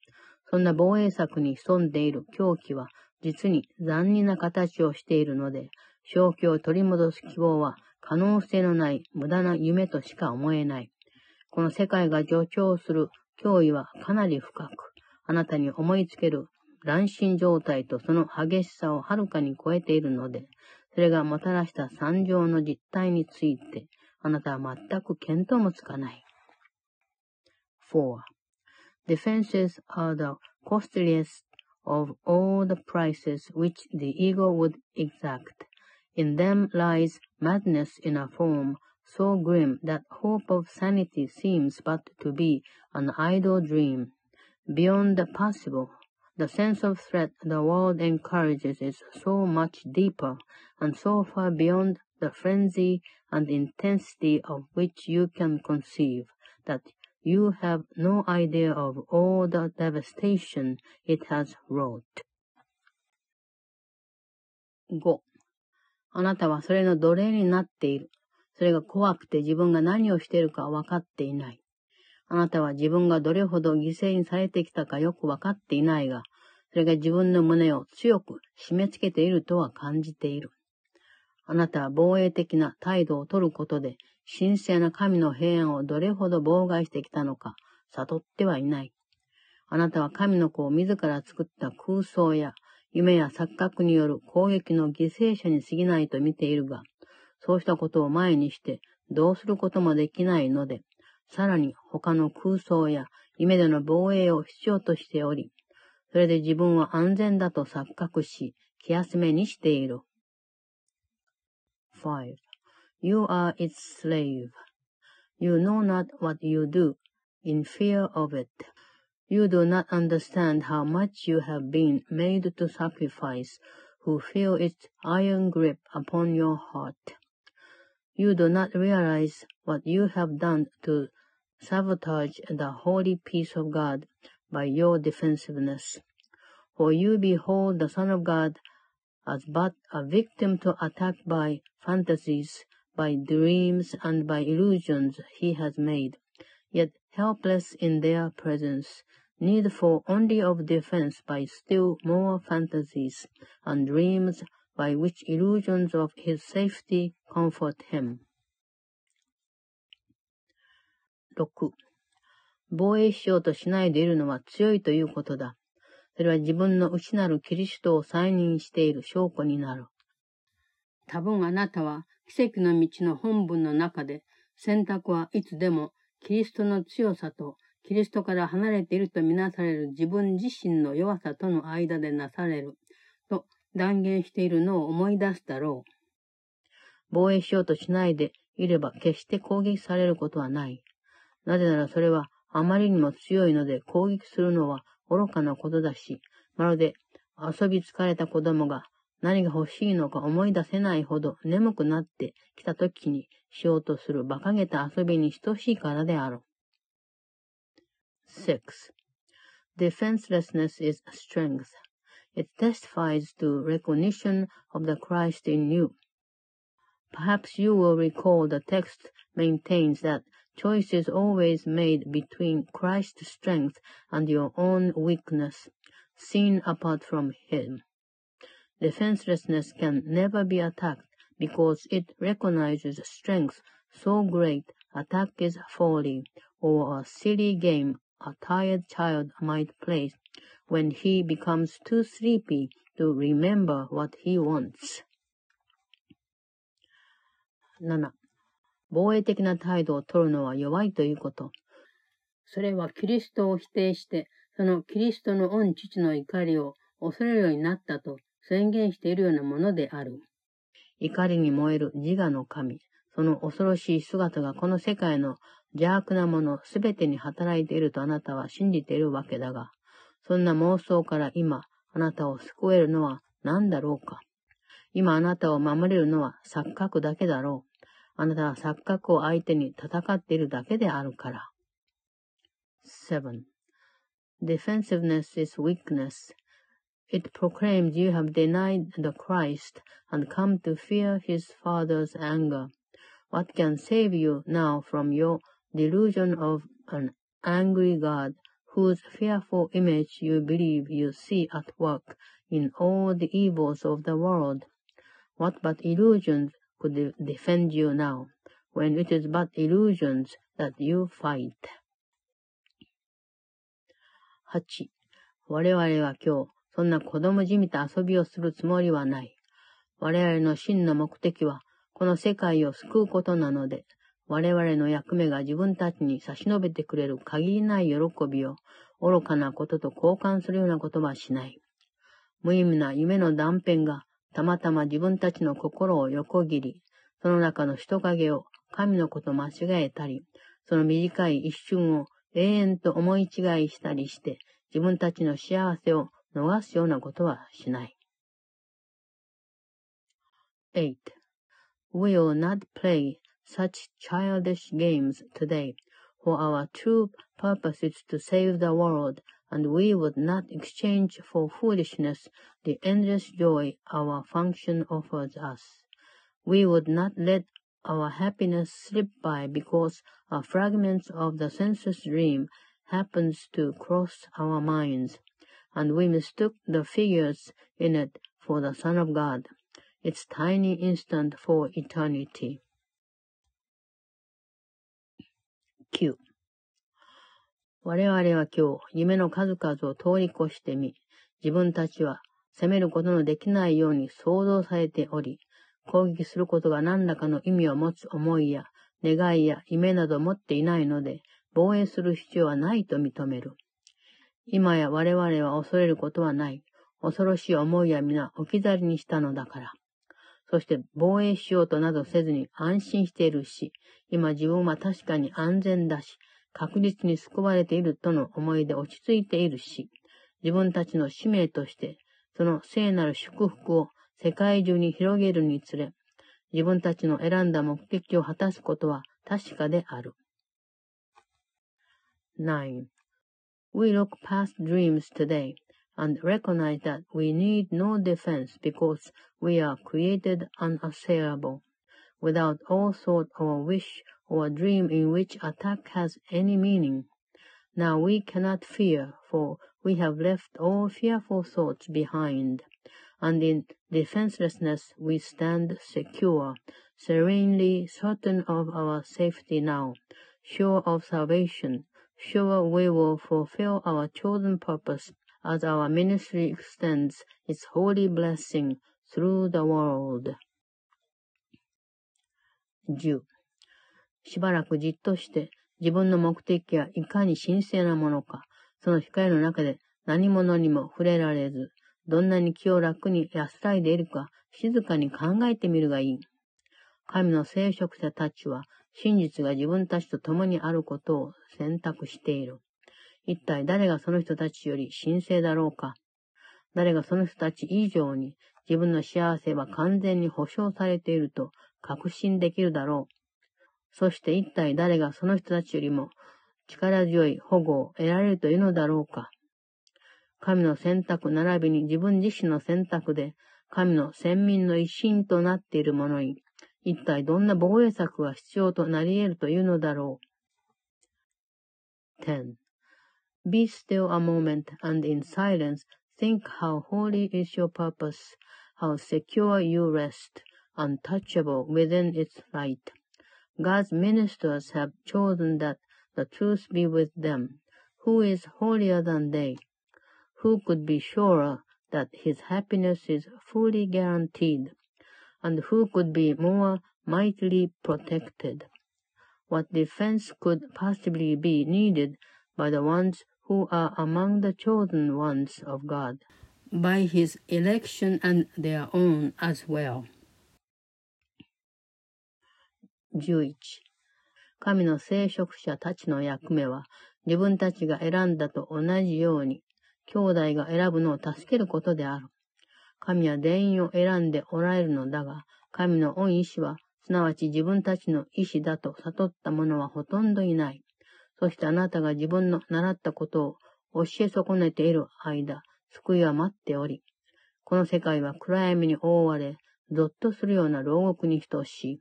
そんな防衛策に潜んでいる狂気は、実に残忍な形をしているので、正気を取り戻す希望は可能性のない無駄な夢としか思えない。この世界が助長する脅威はかなり深く、あなたに思いつける乱心状態とその激しさをはるかに超えているので、それがもたらした惨状の実態について、あなたは全く見当もつかない。4. Defenses are the costliest of all the prices which the ego would exact. In them lies madness in a form so grim that hope of sanity seems but to be an idle dream. Beyond the possible, the sense of threat the world encourages is so much deeper and so far beyond the frenzy and intensity of which you can conceive that You have no idea of all the devastation it has wrought. 5. あなたはそれの奴隷になっている。それが怖くて自分が何をしているか分かっていない。あなたは自分がどれほど犠牲にされてきたかよく分かっていないが、それが自分の胸を強く締め付けているとは感じている。あなたは防衛的な態度を取ることで神聖な神の平安をどれほど妨害してきたのか、悟ってはいない。あなたは神の子を自ら作った空想や夢や錯覚による攻撃の犠牲者に過ぎないと見ているが、そうしたことを前にしてどうすることもできないので、さらに他の空想や夢での防衛を必要としており、それで自分は安全だと錯覚し、気休めにしている。5. You are its slave. You know not what you do in fear of it. You do not understand how much you have been made to sacrifice, who feel its iron grip upon your heart. You do not realize what you have done to sabotage the holy peace of God by your defensiveness. For you behold the Son of God as but a victim to attack by fantasies, by dreams, and by illusions he has made, yet helpless in their presence, needful only of defense by still more fantasies and dreams by which illusions of his safety comfort him. 6. 防衛しようとしないでいるのは強いということだ。それは自分の内なるキリストを再認している証拠になる。多分あなたは 奇跡の道の本文の中で選択はいつでもキリストの強さとキリストから離れているとみなされる自分自身の弱さとの間でなされると断言しているのを思い出すだろう。防衛しようとしないでいれば決して攻撃されることはない。なぜならそれはあまりにも強いので攻撃するのは愚かなことだし、まるで遊び疲れた子供が何が欲しいのか思い出せないほど眠くなってきた時にしようとする馬鹿げた遊びに等しいからである。6. Defenselessness is strength. It testifies to recognition of the Christ in you. Perhaps you will recall the text maintains that choice is always made between Christ's strength and your own weakness, seen apart from Him. Defenselessness can never be attacked because it recognizes strength so great attack is folly, or a silly game a tired child might play when he becomes too sleepy to remember what he wants. 7. 防衛的な態度を取るのは弱いということ。それはキリストを否定して、そのキリストの御父の怒りを恐れるようになったと 宣言しているようなものである。怒りに燃える自我の神、その恐ろしい姿がこの世界の邪悪なものすべてに働いているとあなたは信じているわけだが、そんな妄想から今、あなたを救えるのは何だろうか。今あなたを守れるのは錯覚だけだろう。あなたは錯覚を相手に戦っているだけであるから。7. Defensiveness is weakness. It proclaims you have denied the Christ and come to fear his Father's anger. What can save you now from your delusion of an angry God whose fearful image you believe you see at work in all the evils of the world. What but illusions could de defend you now, when it is but illusions that you fight? 8. 我々は今日、 そんな子供じみた遊びをするつもりはない。我々の真の目的は、この世界を救うことなので、我々の役目が自分たちに差し伸べてくれる限りない喜びを愚かなことと交換するようなことはしない。無意味な夢の断片がたまたま自分たちの心を横切り、その中の人影を神のこと間違えたり、その短い一瞬を永遠と思い違いしたりして、自分たちの幸せを逃すようなことはしない。8. We will not play such childish games today, for our true purpose is to save the world, and we would not exchange for foolishness the endless joy our function offers us. We would not let our happiness slip by because a fragment of the senseless dream happens to cross our minds, And we mistook the figures in it for the Son of God, its tiny instant for eternity. 9我々は今日、夢の数々を通り越してみ、自分たちは責めることのできないように想像されており、攻撃することが何らかの意味を持つ思いや願いや夢など持っていないので、防衛する必要はないと認める。今や我々は恐れることはない。恐ろしい思いや皆置き去りにしたのだから。そして防衛しようとなどせずに安心しているし、今自分は確かに安全だし、確実に救われているとの思いで落ち着いているし、自分たちの使命として、その聖なる祝福を世界中に広げるにつれ、自分たちの選んだ目的を果たすことは確かである。9. We look past dreams today and recognize that we need no defense because we are created unassailable, without all thought or wish or dream in which attack has any meaning. Now we cannot fear, for we have left all fearful thoughts behind, and in defenselessness we stand secure, serenely certain of our safety now, sure of salvation, sure we will fulfill our chosen purpose as our ministry extends its holy blessing through the world. 10. しばらくじっとして自分の目的がいかに神聖なものか、その光の中で何者にも触れられず、どんなに気を楽に安らいでいるか静かに考えてみるがいい。神の聖職者たちは真実が自分たちと共にあることを選択している。一体誰がその人たちより神聖だろうか？誰がその人たち以上に自分の幸せは完全に保証されていると確信できるだろう？そして一体誰がその人たちよりも力強い保護を得られるというのだろうか？神の選択並びに自分自身の選択で神の先民の一心となっているものに一体どんな防衛策が必要となり得るというのだろう。10. Be still a moment and in silence think how holy is your purpose, how secure you rest, untouchable within its light. God's ministers have chosen that the truth be with them. Who is holier than they? Who could be surer that his happiness is fully guaranteed? and who could be more mightily protected? What defense could possibly be needed by the ones who are among the chosen ones of God, by his election and their own as well? 11. 神の聖職者たちの役目は、自分たちが選んだと同じように、兄弟が選ぶのを助けることである。 神は全員を選んでおられるのだが、神の恩意志は、すなわち自分たちの意志だと悟った者はほとんどいない。そしてあなたが自分の習ったことを教え損ねている間、救いは待っており、この世界は暗闇に覆われ、ゾッとするような牢獄に等しい。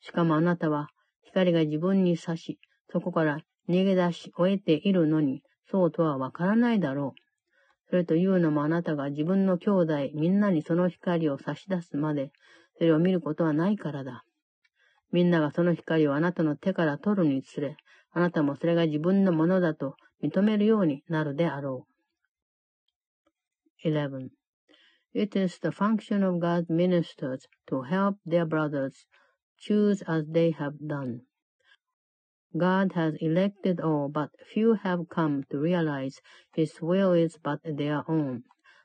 しかもあなたは光が自分に差し、そこから逃げ出し終えているのに、そうとはわからないだろう。それというのもあなたが自分の兄弟みんなにその光を差し出すまで、それを見ることはないからだ。みんながその光をあなたの手から取るにつれ、あなたもそれが自分のものだと認めるようになるであろう。11. It is the function of God's ministers to help their brothers choose as they have done. God has elected all, but few have come to realize His will is but their own.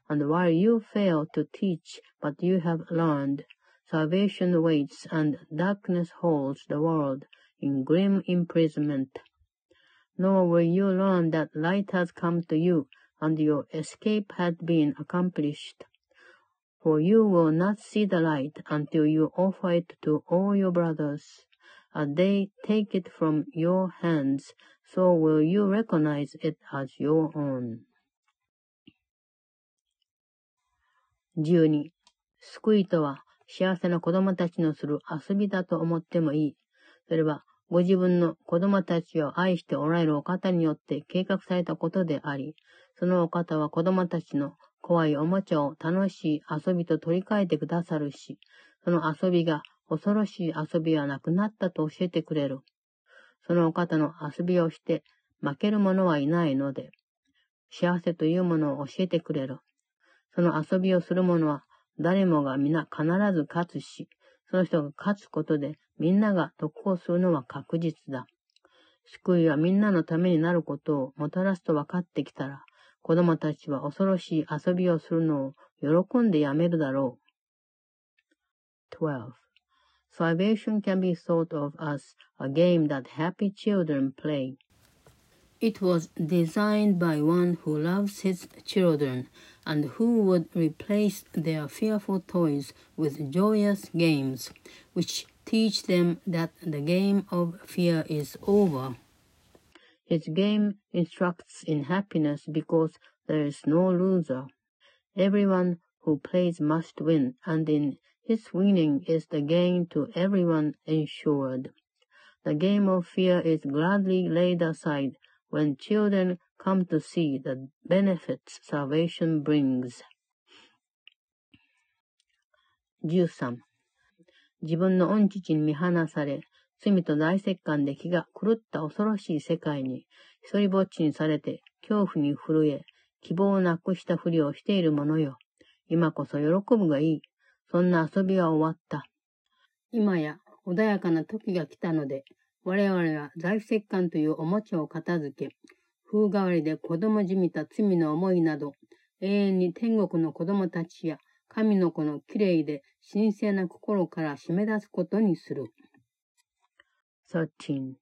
And while you fail to teach what you have learned, salvation waits and darkness holds the world in grim imprisonment. Nor will you learn that light has come to you and your escape has been accomplished. For you will not see the light until you offer it to all your brothers. As they take it from your hands, so will you recognize it as your own? 12. 救いとは幸せな子供たちのする遊びだと思ってもいい。それはご自分の子供たちを愛しておられるお方によって計画されたことであり、そのお方は子供たちの怖いおもちゃを楽しい遊びと取り替えてくださるし、その遊びが恐ろしい遊びはなくなったと教えてくれる。そのお方の遊びをして負ける者はいないので、幸せというものを教えてくれる。その遊びをする者は誰もが皆必ず勝つし、その人が勝つことでみんなが得をするのは確実だ。救いはみんなのためになることをもたらすと分かってきたら、子供たちは恐ろしい遊びをするのを喜んでやめるだろう。12. Salvation can be thought of as a game that happy children play. It was designed by one who loves his children and who would replace their fearful toys with joyous games, which teach them that the game of fear is over. His game instructs in happiness because there is no loser. Everyone who plays must win, and in his winning is the gain to everyone ensured. The game of fear is gladly laid aside when children come to see the benefits salvation brings. 13. 自分の恩父に見放され、罪と大石棺で気が狂った恐ろしい世界に、一人ぼっちにされて、恐怖に震え、希望をなくしたふりをしている者よ。今こそ喜ぶがいい。そんな遊びは終わった。今や穏やかな時が来たので、我々は財石棺というおもちゃを片付け、風変わりで子供じみた罪の思いなど、永遠に天国の子供たちや神の子の綺麗で神聖な心から締め出すことにする。13.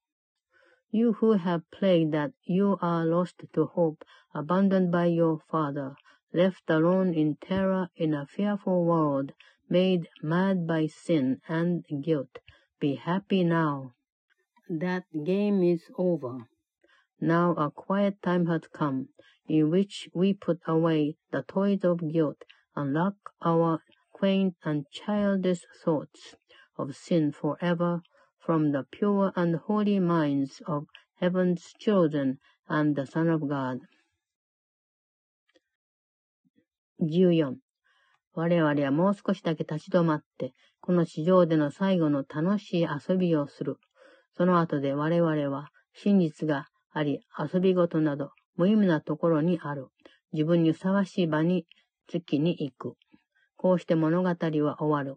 You who have played that you are lost to hope, abandoned by your father, left alone in terror in a fearful world, made mad by sin and guilt, be happy now. That game is over. Now a quiet time has come, in which we put away the toys of guilt and lock our quaint and childish thoughts of sin forever from the pure and holy minds of heaven's children and the Son of God. 14. 我々はもう少しだけ立ち止まって、この地上での最後の楽しい遊びをする。その後で我々は真実があり、遊び事など無意味なところにある。自分にふさわしい場に月に行く。こうして物語は終わる。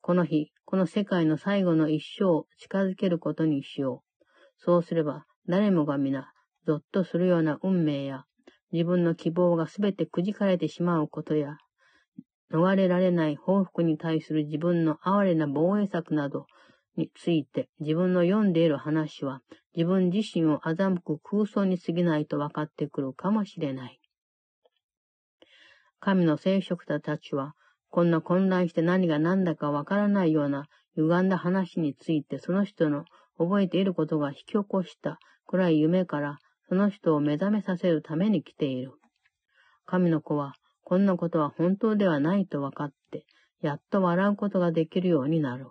この日、この世界の最後の一生を近づけることにしよう。そうすれば、誰もが皆、ぞっとするような運命や、自分の希望がすべてくじかれてしまうことや、逃れられない報復に対する自分の哀れな防衛策などについて自分の読んでいる話は自分自身を欺く空想に過ぎないと分かってくるかもしれない。神の聖職者たちはこんな混乱して何が何だかわからないような歪んだ話についてその人の覚えていることが引き起こした暗い夢からその人を目覚めさせるために来ている。神の子はこんなことは本当ではないと分かって、やっと笑うことができるようになる。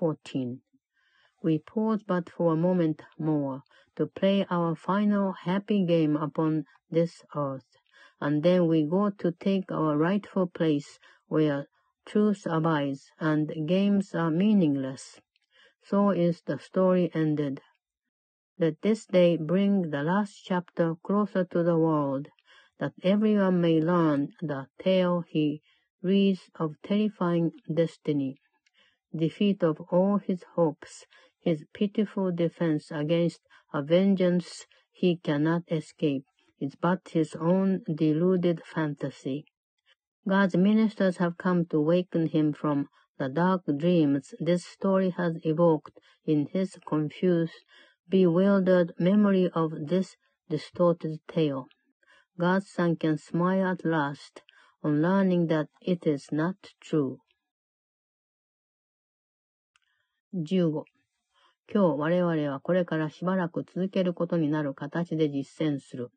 14. We pause but for a moment more to play our final happy game upon this earth. and then we go to take our rightful place where truth abides and games are meaningless. So is the story ended. Let this day bring the last chapter closer to the world, that everyone may learn the tale he reads of terrifying destiny, defeat of all his hopes, his pitiful defense against a vengeance he cannot escape, is but his own deluded fantasy. God's ministers have come to waken him from the dark dreams this story has evoked in his confused, bewildered memory of this distorted tale. God's son can smile at last on learning that it is not true. 15. 今日我々はこれからしばらく続けることになる形で実践する。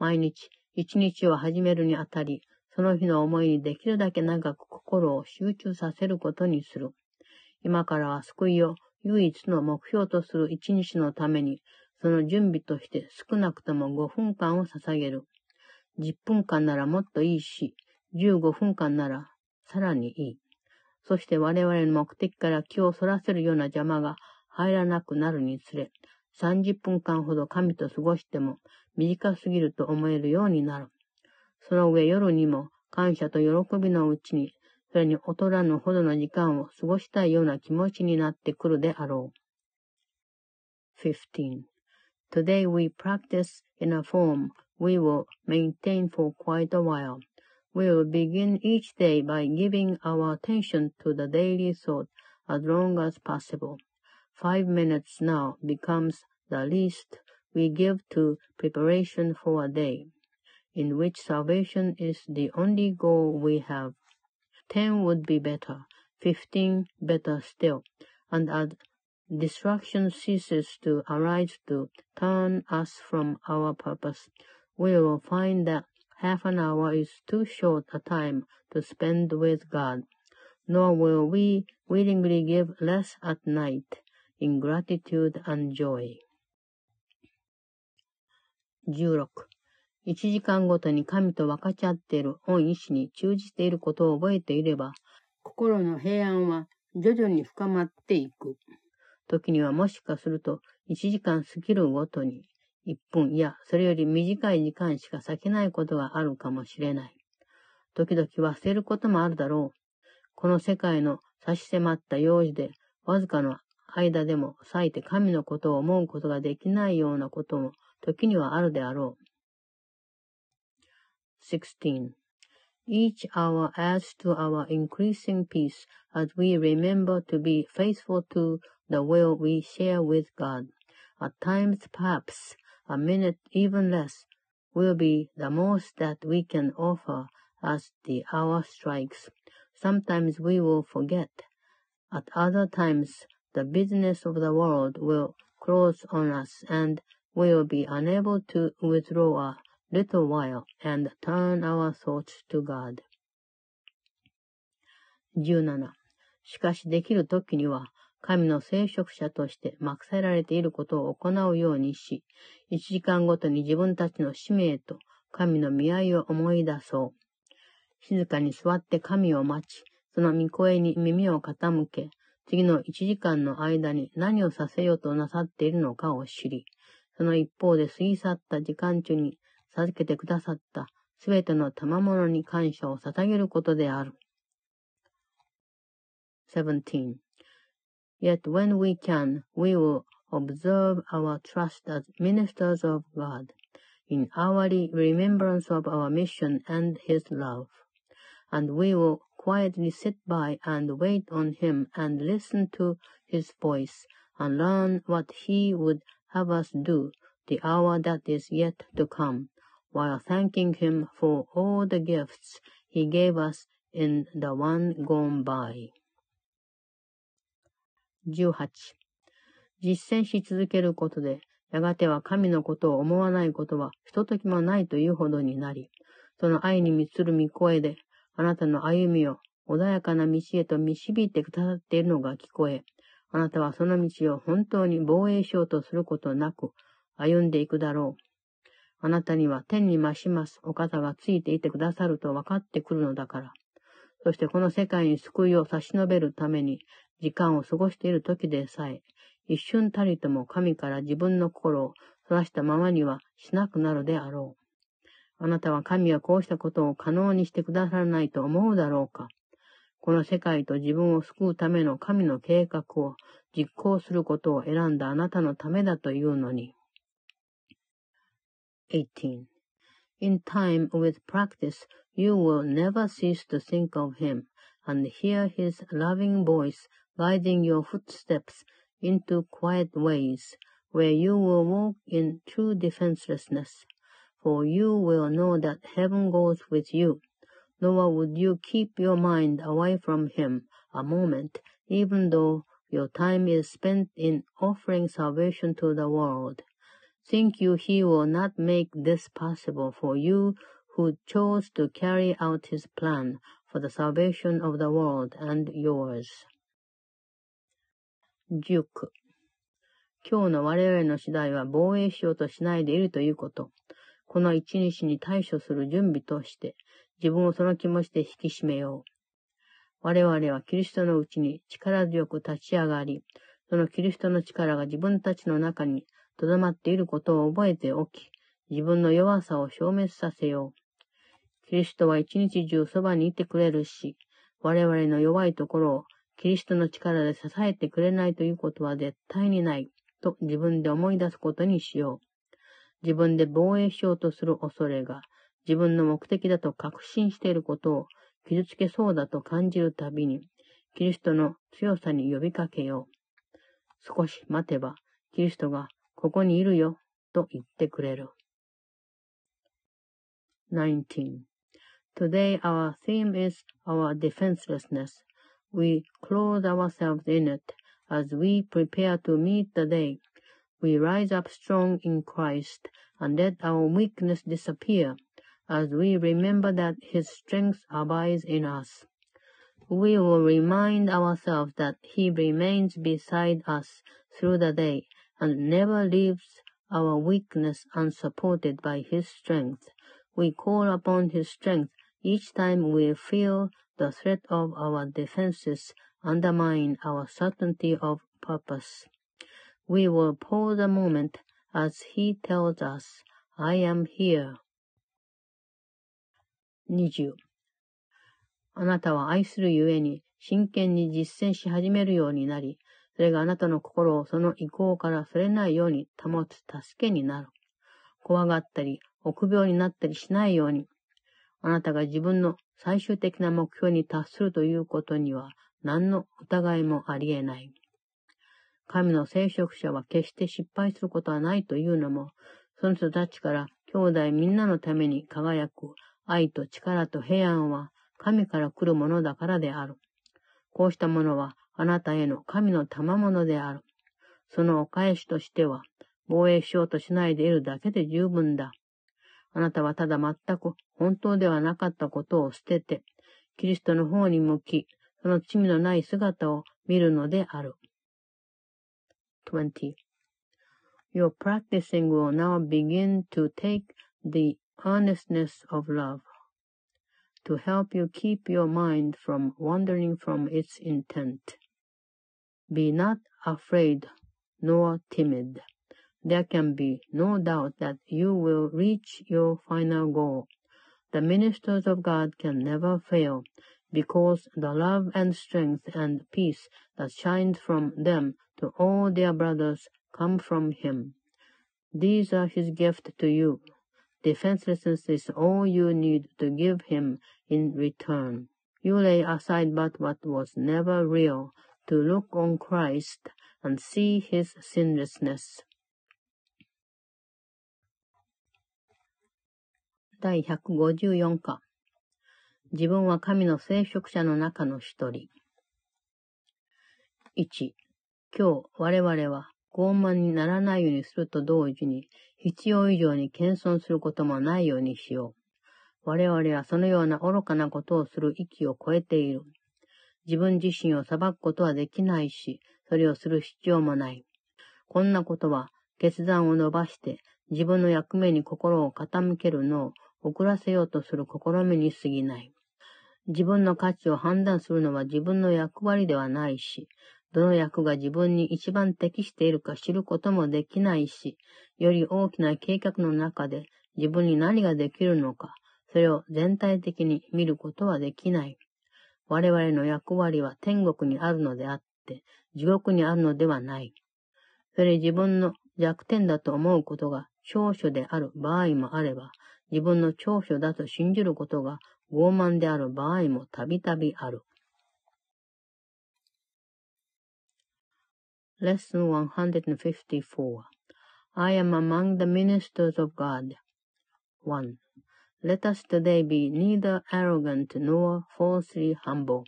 毎日、一日を始めるにあたり、その日の思いにできるだけ長く心を集中させることにする。今からは救いを唯一の目標とする一日のために、その準備として少なくとも5分間を捧げる。10分間ならもっといいし、15分間ならさらにいい。そして我々の目的から気をそらせるような邪魔が入らなくなるにつれ、30分間ほど神と過ごしても短すぎると思えるようになる。その上夜にも感謝と喜びのうちに、それに劣らぬほどの時間を過ごしたいような気持ちになってくるであろう。15. Today we practice in a form we will maintain for quite a while. We will begin each day by giving our attention to the daily thought as long as possible. Five minutes now becomes the least we give to preparation for a day, in which salvation is the only goal we have. Ten would be better, fifteen better still, and as distraction ceases to arise to turn us from our purpose, we will find that half an hour is too short a time to spend with God, nor will we willingly give less at night in gratitude and joy. 16. 1時間ごとに神と分かち合っている恩意志に忠じていることを覚えていれば、心の平安は徐々に深まっていく。時にはもしかすると1時間過ぎるごとに1分いやそれより短い時間しか咲けないことがあるかもしれない。時々忘れることもあるだろう。この世界の差し迫った用事でわずかの間でも咲いて神のことを思うことができないようなことも時にはあるであろう。16. Each hour adds to our increasing peace as we remember to be faithful to the will we share with God. At times, perhaps, a minute, even less, will be the most that we can offer as the hour strikes. Sometimes we will forget. At other times, the business of the world will close on us and we will be unable to withdraw a little while and turn our thoughts to God. 17. しかしできる時には、 神の聖職者として任せられていることを行うようにし、一時間ごとに自分たちの使命と神の見合いを思い出そう。静かに座って神を待ち、その御声に耳を傾け、次の一時間の間に何をさせようとなさっているのかを知り、その一方で過ぎ去った時間中に授けてくださったすべての賜物に感謝を捧げることである。17. Yet when we can, we will observe our trust as ministers of God, in hourly remembrance of our mission and His love. And we will quietly sit by and wait on Him and listen to His voice and learn what He would have us do the hour that is yet to come, while thanking Him for all the gifts He gave us in the one gone by. 18. 実践し続けることで、やがては神のことを思わないことはひとときもないというほどになり、その愛に満ちる御声で、あなたの歩みを穏やかな道へと導いてくださっているのが聞こえ、あなたはその道を本当に防衛しようとすることなく歩んでいくだろう。あなたには天に増しますお方がついていてくださると分かってくるのだから。そしてこの世界に救いを差し伸べるために時間を過ごしている時でさえ、一瞬たりとも神から自分の心をそらしたままにはしなくなるであろう。あなたは神はこうしたことを可能にしてくださらないと思うだろうか。この世界と自分を救うための神の計画を実行することを選んだあなたのためだというのに。18. In time with practice, you will never cease to think of him and hear his loving voice guiding your footsteps into quiet ways where you will walk in true defenselessness. For you will know that heaven goes with you nor would you keep your mind away from him a moment, even though your time is spent in offering salvation to the world. Think you he will not make this possible for you who chose to carry out his plan for the salvation of the world and yours. 10今日の我々の次第は防衛しようとしないでいるということ。この一日に対処する準備として、自分をその気持ちで引き締めよう。我々はキリストのうちに力強く立ち上がり、そのキリストの力が自分たちの中に留まっていることを覚えておき、自分の弱さを消滅させよう。キリストは一日中そばにいてくれるし、我々の弱いところをキリストの力で支えてくれないということは絶対にないと自分で思い出すことにしよう。自分で防衛しようとする恐れが自分の目的だと確信していることを傷つけそうだと感じるたびに、キリストの強さに呼びかけよう。少し待てば、キリストがここにいるよ、と言ってくれる。19. Today our theme is our defenselessness. We clothe ourselves in it as we prepare to meet the day. We rise up strong in Christ and let our weakness disappear as we remember that His strength abides in us. We will remind ourselves that He remains beside us through the day and never leaves our weakness unsupported by His strength. We call upon His strength each time we feel the threat of our defenses undermine our certainty of purpose. We will pause a moment as He tells us, I am here. 20. あなたは愛するゆえに真剣に実践し始めるようになり、それがあなたの心をその意向からそれないように保つ助けになる。怖がったり、臆病になったりしないように、あなたが自分の最終的な目標に達するということには何の疑いもあり得ない。神の聖職者は決して失敗することはないというのも、その人たちから兄弟みんなのために輝く愛と力と平安は神から来るものだからである。こうしたものはあなたへの神の賜物である。そのお返しとしては、防衛しようとしないでいるだけで十分だ。あなたはただ全く本当ではなかったことを捨てて、キリストの方に向き、その罪のない姿を見るのである。20. Your practicing will now begin to take the earnestness of love to help you keep your mind from wandering from its intent. Be not afraid nor timid. There can be no doubt that you will reach your final goal. the ministers of God can never fail, because the love and strength and peace that shines from them to all their brothers come from Him. These are His gift to you. Defenselessness is all you need to give Him in return. You lay aside but what was never real to look on Christ and see His sinlessness. 第154課自分は神の聖職者の中の一人。1、今日我々は傲慢にならないようにすると同時に、必要以上に謙遜することもないようにしよう。我々はそのような愚かなことをする域を超えている。自分自身を裁くことはできないし、それをする必要もない。こんなことは、決断を伸ばして、自分の役目に心を傾けるのを遅らせようとする試みに過ぎない。自分の価値を判断するのは自分の役割ではないし、どの役が自分に一番適しているか知ることもできないし、より大きな計画の中で自分に何ができるのか、それを全体的に見ることはできない。我々の役割は天国にあるのであって、地獄にあるのではない。それ自分の弱点だと思うことが長所である場合もあれば、自分の長所だと信じることが傲慢である場合もたびたびある。Lesson 154 I am among the ministers of God. 1. Let us today be neither arrogant nor falsely humble.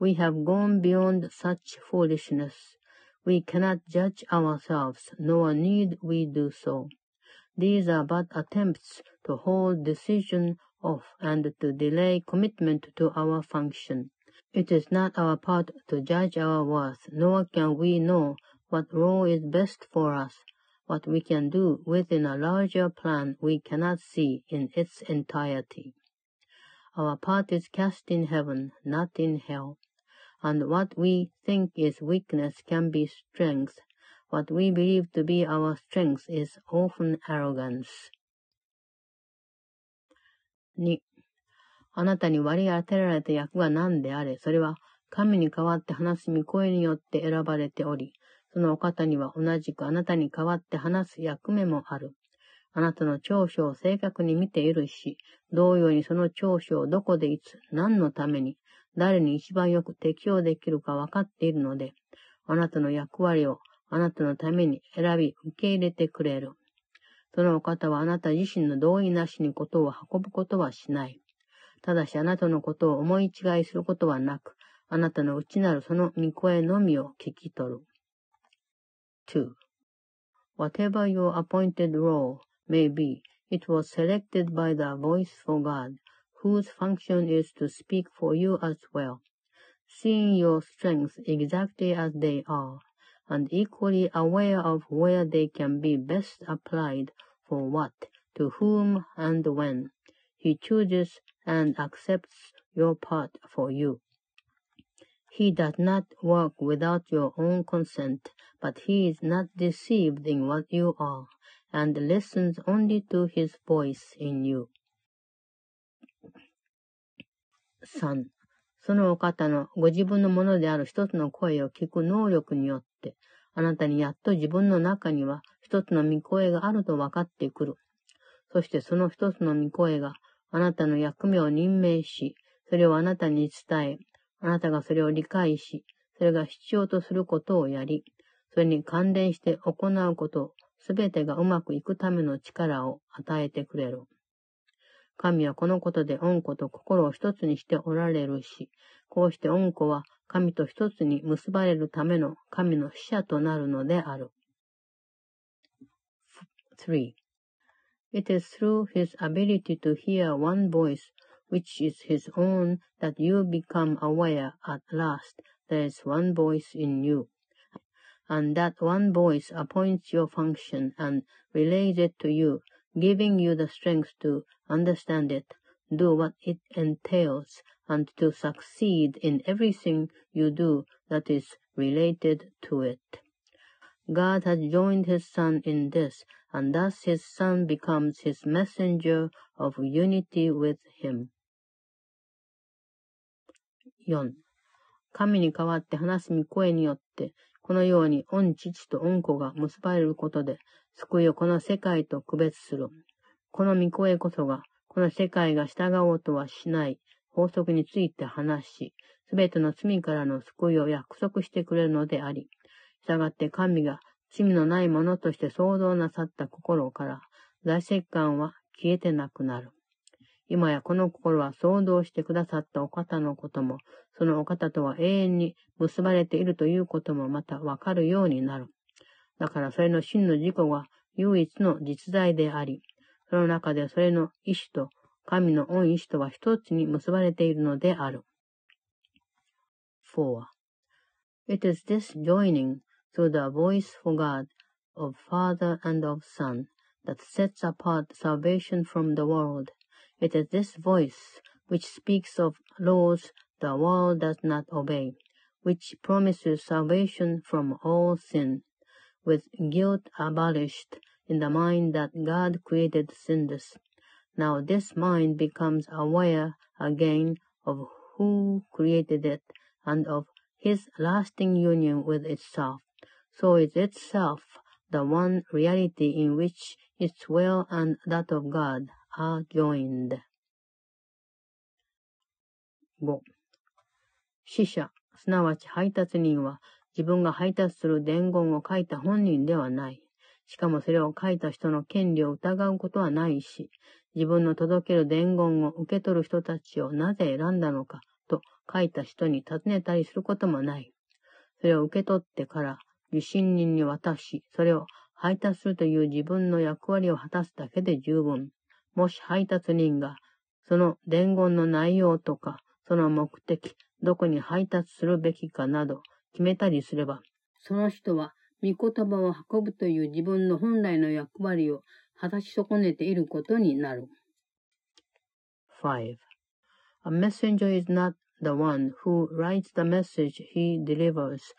We have gone beyond such foolishness. We cannot judge ourselves, nor need we do so. These are but attempts to hold decision off and to delay commitment to our function. It is not our part to judge our worth, nor can we know what role is best for us. What we can do within a larger plan we cannot see in its entirety. Our part is cast in heaven, not in hell. And what we think is weakness can be strength. What we believe to be our strength is often arrogance. 2. あなたに割り当てられた役が何であれ、それは神に代わって話す御声によって選ばれており、そのお方には同じくあなたに代わって話す役目もある。あなたの長所を正確に見ているし、同様にその長所をどこでいつ、何のために、誰に一番よく適用できるか分かっているので、あなたの役割をあなたのために選び受け入れてくれる。そのお方はあなた自身の同意なしにことを運ぶことはしない。ただしあなたのことを思い違いすることはなく、あなたの内なるその御声のみを聞き取る。2. Whatever your appointed role may be, it was selected by the voice for God, whose function is to speak for you as well, seeing your strengths exactly as they are, and equally aware of where they can be best applied for what, to whom, and when. He chooses and accepts your part for you. He does not work without your own consent, but he is not deceived in what you are, and listens only to his voice in you. 3. そのお方のご自分のものである一つの声を聞く能力によって、 3. あなたにやっと自分の中には一つの御声があると分かってくる。そしてその一つの御声があなたの役目を任命し、それをあなたに伝え、あなたがそれを理解し、それが必要とすることをやり、それに関連して行うこと、すべてがうまくいくための力を与えてくれる。神はこのことで恩子と心を一つにしておられるし、こうして恩子は神と一つに結ばれるための神の使者となるのである。3. It is through his ability to hear one voice, which is his own, that you become aware at last there is one voice in you, and that one voice appoints your function and relays it to you, giving you the strength to understand it, do what it entails, and to succeed in everything you do that is related to it. God has joined his Son in this, and thus his Son becomes his messenger of unity with him. 4. 神に代わって話す御声によって、このように御父と御子が結ばれることで、救いをこの世界と区別する。この御声こそが、この世界が従おうとはしない法則について話し、すべての罪からの救いを約束してくれるのであり、従って神が罪のないものとして創造なさった心から、大石感は消えてなくなる。今やこの心は創造してくださったお方のことも、そのお方とは永遠に結ばれているということもまたわかるようになる。だからそれの真の自己が唯一の実在であり、その中でそれの意志と神の恩意志とは一つに結ばれているのである。4. It is this joining through the voice for God of Father and of Son that sets apart salvation from the world. It is this voice which speaks of laws the world does not obey, which promises salvation from all sin, with guilt abolished in the mind that God created sinless. Now this mind becomes aware again of who created it and of his lasting union with itself. So is itself the one reality in which its will and that of God are joined. 5. 死者、すなわち配達人は自分が配達する伝言を書いた本人ではない。 しかもそれを書いた人の権利を疑うことはないし、自分の届ける伝言を受け取る人たちをなぜ選んだのかと書いた人に尋ねたりすることもない。それを受け取ってから受信人に渡し、それを配達するという自分の役割を果たすだけで十分。もし配達人がその伝言の内容とか、その目的、どこに配達するべきかなど決めたりすれば、その人は御言葉を運ぶという自分の本来の役割を果たし損ねていることになる。5. A messenger is not the one who writes the message he delivers,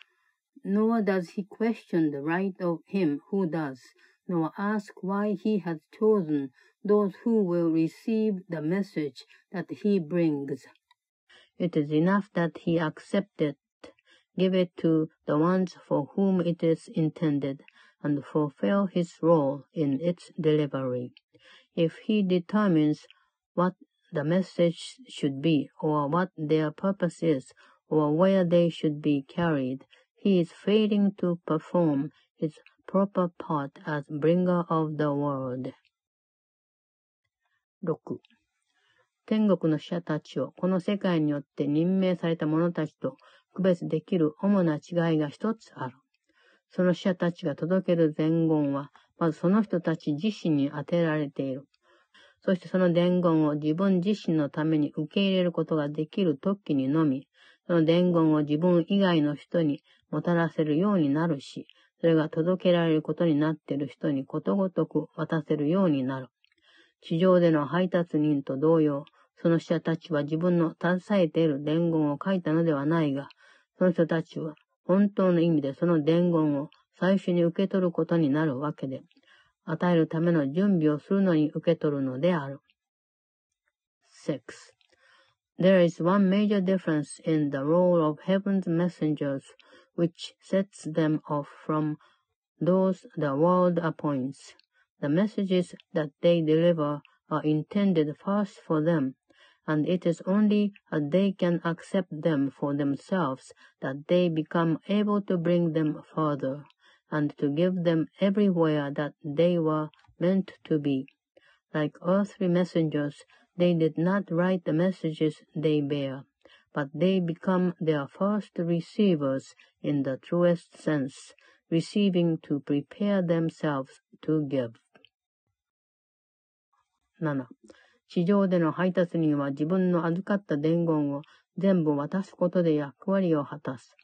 nor does he question the right of him who does, nor ask why he has chosen those who will receive the message that he brings. It is enough that he accept it, give it to the ones for whom it is intended, and fulfill his role in its delivery. If he determines what the message should be, or what their purpose is, or where they should be carried, he is failing to perform his proper part as bringer of the world. 6. 天国の使者たちをこの世界によって任命された者たちと 区別できる主な違いが一つある。その使者たちが届ける伝言は、まずその人たち自身に当てられている。そしてその伝言を自分自身のために受け入れることができる時にのみ、その伝言を自分以外の人にもたらせるようになるし、それが届けられることになっている人にことごとく渡せるようになる。地上での配達人と同様、その使者たちは自分の携えている伝言を書いたのではないが、その人たちは本当の意味でその伝言を最初に受け取ることになるわけで、与えるための準備をするのに受け取るのである。6. There is one major difference in the role of heaven's messengers which sets them off from those the world appoints. The messages that they deliver are intended first for them, and it is only as they can accept them for themselves that they become able to bring them further, and to give them everywhere that they were meant to be. Like earthly messengers, they did not write the messages they bear, but they become their first receivers in the truest sense, receiving to prepare themselves to give. 7. 地上での配達人は自分の預かった伝言を全部渡すことで役割を果たす。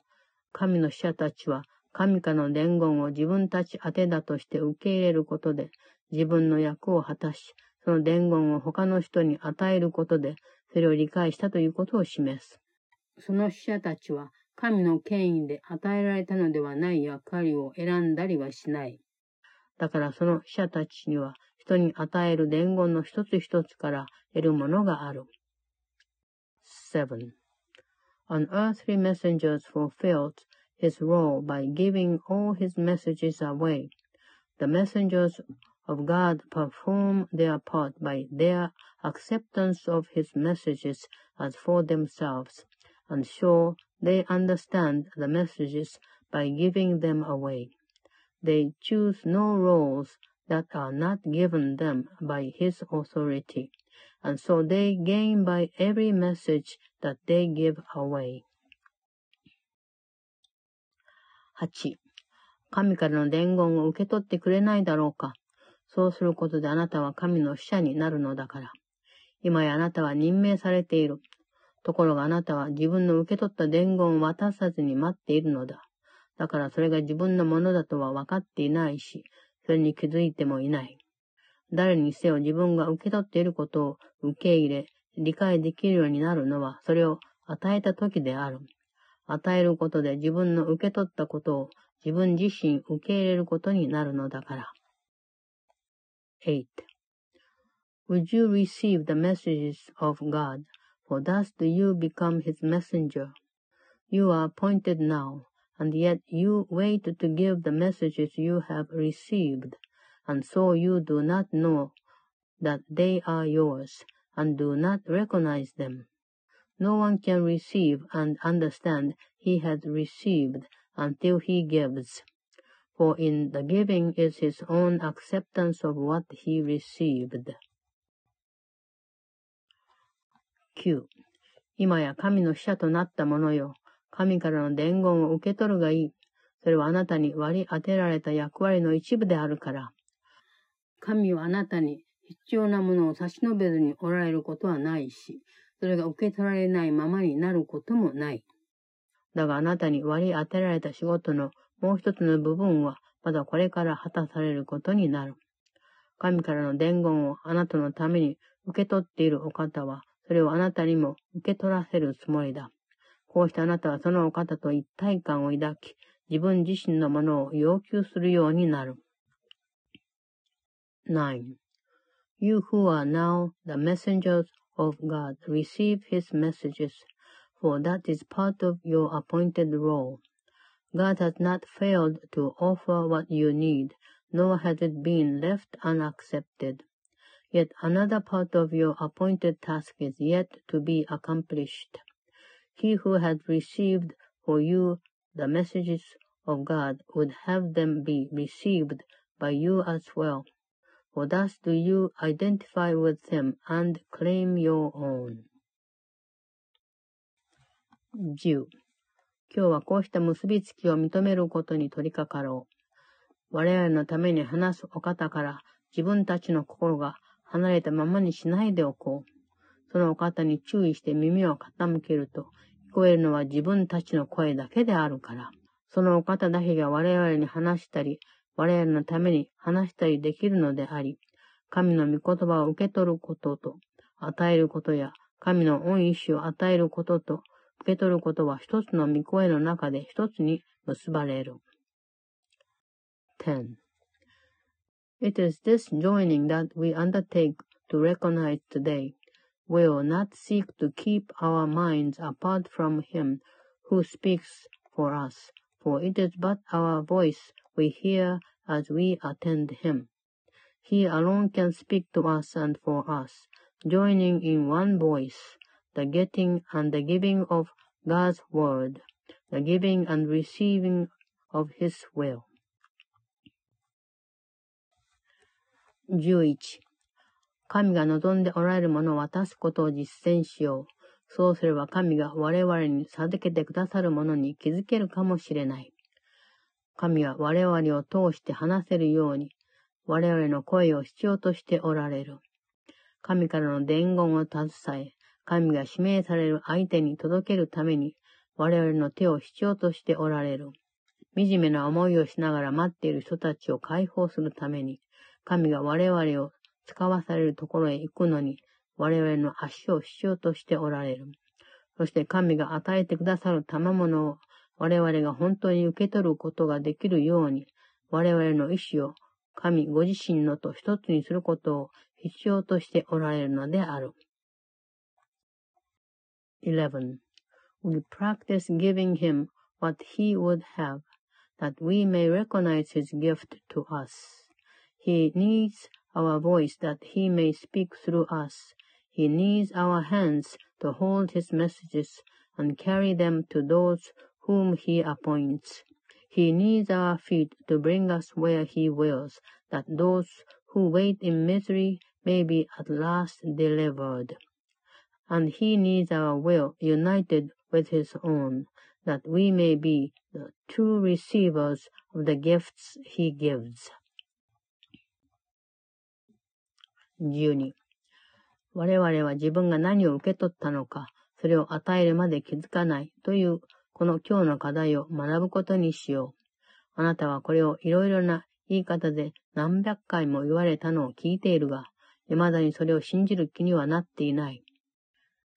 神の使者たちは神からの伝言を自分たち宛てだとして受け入れることで自分の役を果たし、その伝言を他の人に与えることで、それを理解したということを示す。その使者たちは、神の権威で与えられたのではない役割を選んだりはしない。だからその使者たちには、人に与える伝言の一つ一つから得るものがある。7. An earthly messenger fulfilled his role by giving all his messages away. The messengers of God perform their part by their acceptance of his messages as for themselves, and show they understand the messages by giving them away. They choose no roles that are not given them by his authority, and so they gain by every message that they give away. 8. 神からの伝言を受け取ってくれないだろうかそうすることであなたは神の使者になるのだから。今やあなたは任命されている。ところがあなたは自分の受け取った伝言を渡さずに待っているのだ。だからそれが自分のものだとは分かっていないし、それに気づいてもいない。誰にせよ自分が受け取っていることを受け入れ、理解できるようになるのは、それを与えた時である。与えることで自分の受け取ったことを自分自身受け入れることになるのだから。8. Would you receive the messages of God, for thus do you become his messenger? You are appointed now, and yet you wait to give the messages you have received, and so you do not know that they are yours, and do not recognize them. No one can receive and understand he has received until he gives for in the giving is his own acceptance of what he received. 9. 今や神の使者となった者よ。 神からの伝言を受け取るがいい。それはあなたに割り当てられた役割の一部であるから。神はあなたに必要なものを差し伸べずにおられることはないし、それが受け取られないままになることもない。だがあなたに割り当てられた仕事のもう一つの部分はまだこれから果たされることになる。神からの伝言をあなたのために受け取っているお方は、それをあなたにも受け取らせるつもりだ。こうしてあなたはそのお方と一体感を抱き、自分自身のものを要求するようになる。9. You who are now the messengers of God receive his messages, for that is part of your appointed role. God has not failed to offer what you need, nor has it been left unaccepted. Yet another part of your appointed task is yet to be accomplished. He who has received for you the messages of God would have them be received by you as well. For thus do you identify with them and claim your own. 10. 今日はこうした結びつきを認めることに取り掛かろう。我々のために話すお方から自分たちの心が離れたままにしないでおこう。そのお方に注意して耳を傾けると、聞こえるのは自分たちの声だけであるから。そのお方だけが我々に話したり、我々のために話したりできるのであり、神の御言葉を受け取ることと、与えることや、神の恩意志を与えることと、受け取ることは一つの御声の中で一つに結ばれる。10. It is this joining that we undertake to recognize today. Will not seek to keep our minds apart from Him who speaks for us, for it is but our voice we hear as we attend Him. He alone can speak to us and for us, joining in one voice, the getting and the giving of God's word, the giving and receiving of His will. 11. 神が望んでおられるものを渡すことを実践しよう。そうすれば神が我々に授けてくださるものに気づけるかもしれない。神は我々を通して話せるように、我々の声を必要としておられる。神からの伝言を携え、神が指名される相手に届けるために、我々の手を必要としておられる。惨めな思いをしながら待っている人たちを解放するために、神が我々を使わされるところへ行くのに、我々の足を必要としておられる。そして神が与えてくださる賜物を我々が本当に受け取ることができるように、我々の意志を神ご自身のと一つにすることを必要としておられるのである。11. We practice giving him what he would have, that we may recognize his gift to us. He needs our voice that he may speak through us. He needs our hands to hold his messages and carry them to those whom he appoints. He needs our feet to bring us where he wills, that those who wait in misery may be at last delivered. And he needs our will united with his own, that we may be the true receivers of the gifts he gives. 12. 我々は自分が何を受け取ったのか、それを与えるまで気づかないという、この今日の課題を学ぶことにしよう。あなたはこれをいろいろな言い方で何百回も言われたのを聞いているが、未だにそれを信じる気にはなっていない。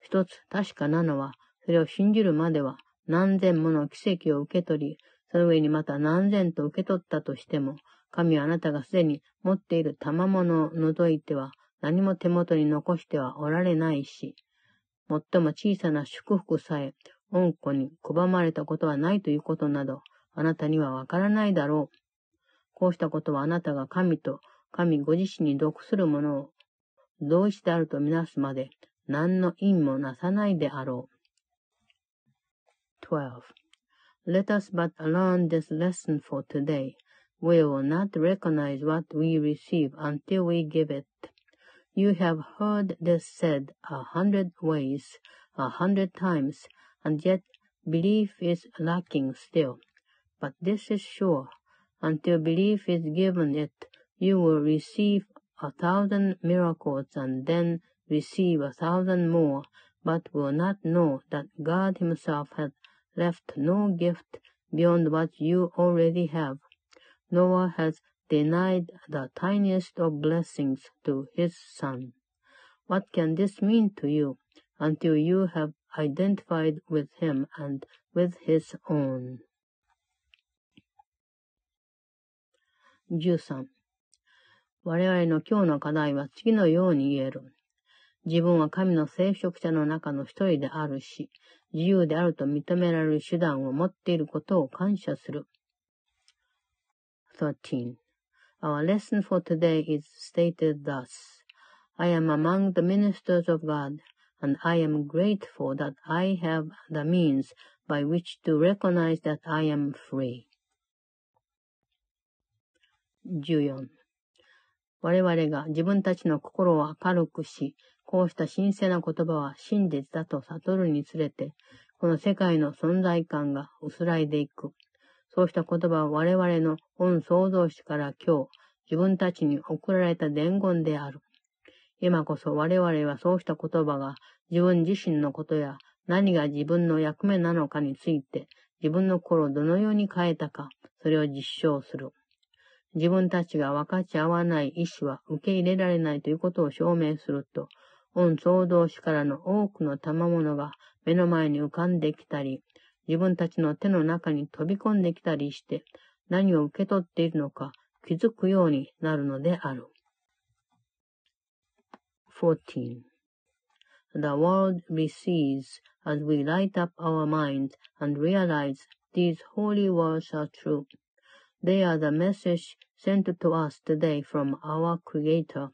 一つ確かなのは、それを信じるまでは何千もの奇跡を受け取り、その上にまた何千と受け取ったとしても、神はあなたがすでに持っている賜物を除いては何も手元に残してはおられないし、最も小さな祝福さえ、恩子に拒まれたことはないということなど、あなたにはわからないだろう。こうしたことはあなたが神と神ご自身に属するものを同一であるとみなすまで何の因もなさないであろう。12. Let us but learn this lesson for today. We will not recognize what we receive until we give it. You have heard this said a hundred ways, a hundred times, and yet belief is lacking still. But this is sure, until belief is given it, you will receive a thousand miracles and then receive a thousand more, but will not know that God himself has left no gift beyond what you already have. Noah has denied the tiniest of blessings to his son. What can this mean to you until you have identified with him and with his own? 13. 我々の今日の課題は次のように言える。自分は神の聖職者の中の一人であるし、自由であると認められる手段を持っていることを感謝する。13. Our lesson for today is stated thus. I am among the ministers of God, and I am grateful that I have the means by which to recognize that I am free. 14我々が自分たちの心を明るくし、こうした神聖な言葉は真実だと悟るにつれて、この世界の存在感が薄らいでいく。そうした言葉は我々の本創造主から今日、自分たちに送られた伝言である。今こそ我々はそうした言葉が自分自身のことや何が自分の役目なのかについて自分の心をどのように変えたか、それを実証する。自分たちが分かち合わない意志は受け入れられないということを証明すると、御創造主からの多くの賜物が目の前に浮かんできたり、自分たちの手の中に飛び込んできたりして、何を受け取っているのか気づくようになるのである。14. The world receives as we light up our minds and realize these holy words are true. They are the message sent to us today from our Creator.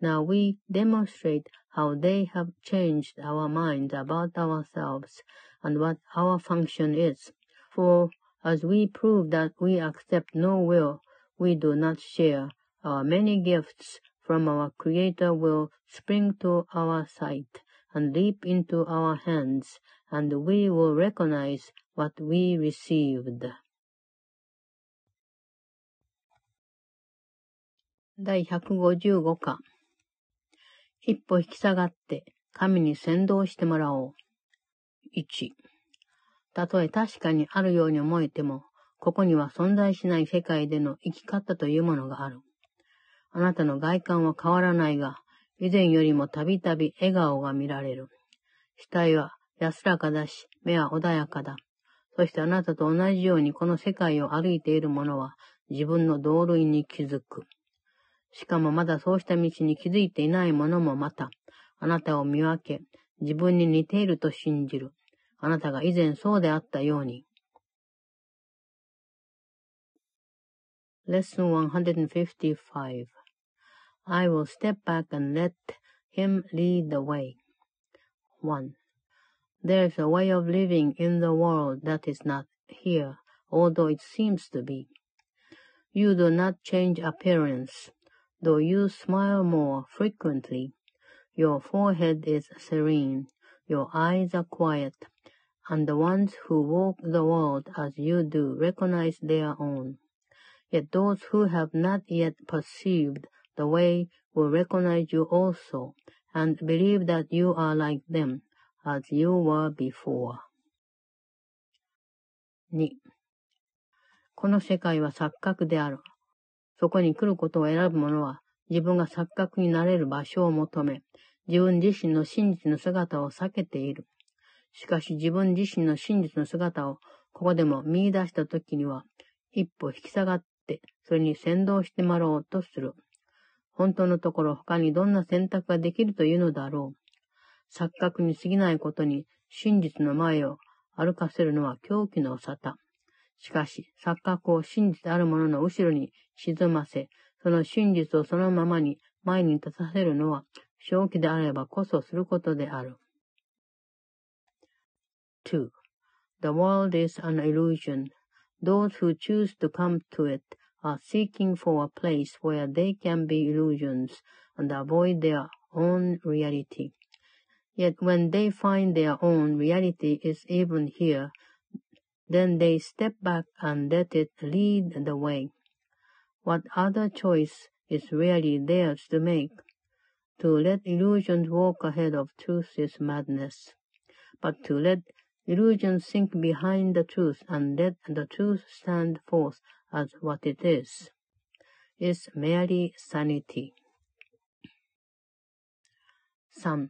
Now we demonstrate how they have changed our minds about ourselves and what our function is. For as we prove that we accept no will, we do not share, our many gifts from our Creator will spring to our sight and leap into our hands, and we will recognize what we received. 第155課一歩引き下がって神に先導してもらおう。 1たとえ確かにあるように思えても、ここには存在しない世界での生き方というものがある。あなたの外観は変わらないが、以前よりもたびたび笑顔が見られる。額は安らかだし、目は穏やかだ。そしてあなたと同じようにこの世界を歩いている者は自分の同類に気づく。しかもまだそうした道に気づいていない者もまた、あなたを見分け、自分に似ていると信じる。あなたが以前そうであったように。Lesson 155 I will step back and let him lead the way. 1. There is a way of living in the world that is not here, although it seems to be. You do not change appearance. Though you smile more frequently, your forehead is serene, your eyes are quiet, and the ones who walk the world as you do recognize their own. Yet those who have not yet perceived the way will recognize you also, and believe that you are like them, as you were before. 2. この世界は錯覚である。そこに来ることを選ぶ者は、自分が錯覚になれる場所を求め、自分自身の真実の姿を避けている。しかし自分自身の真実の姿をここでも見出した時には、一歩引き下がって、それに先導してもらおうとする。本当のところ他にどんな選択ができるというのだろう。錯覚に過ぎないことに真実の前を歩かせるのは狂気の沙汰。しかし、錯覚を真実あるものの後ろに沈ませ、その真実をそのままに前に立たせるのは、正気であればこそすることである。2. The world is an illusion. Those who choose to come to it are seeking for a place where they can be illusions and avoid their own reality. Yet when they find their own reality is even here, Then they step back and let it lead the way. What other choice is really theirs to make? To let illusions walk ahead of truth is madness. But to let illusions sink behind the truth and let the truth stand forth as what it is, is merely sanity. 3.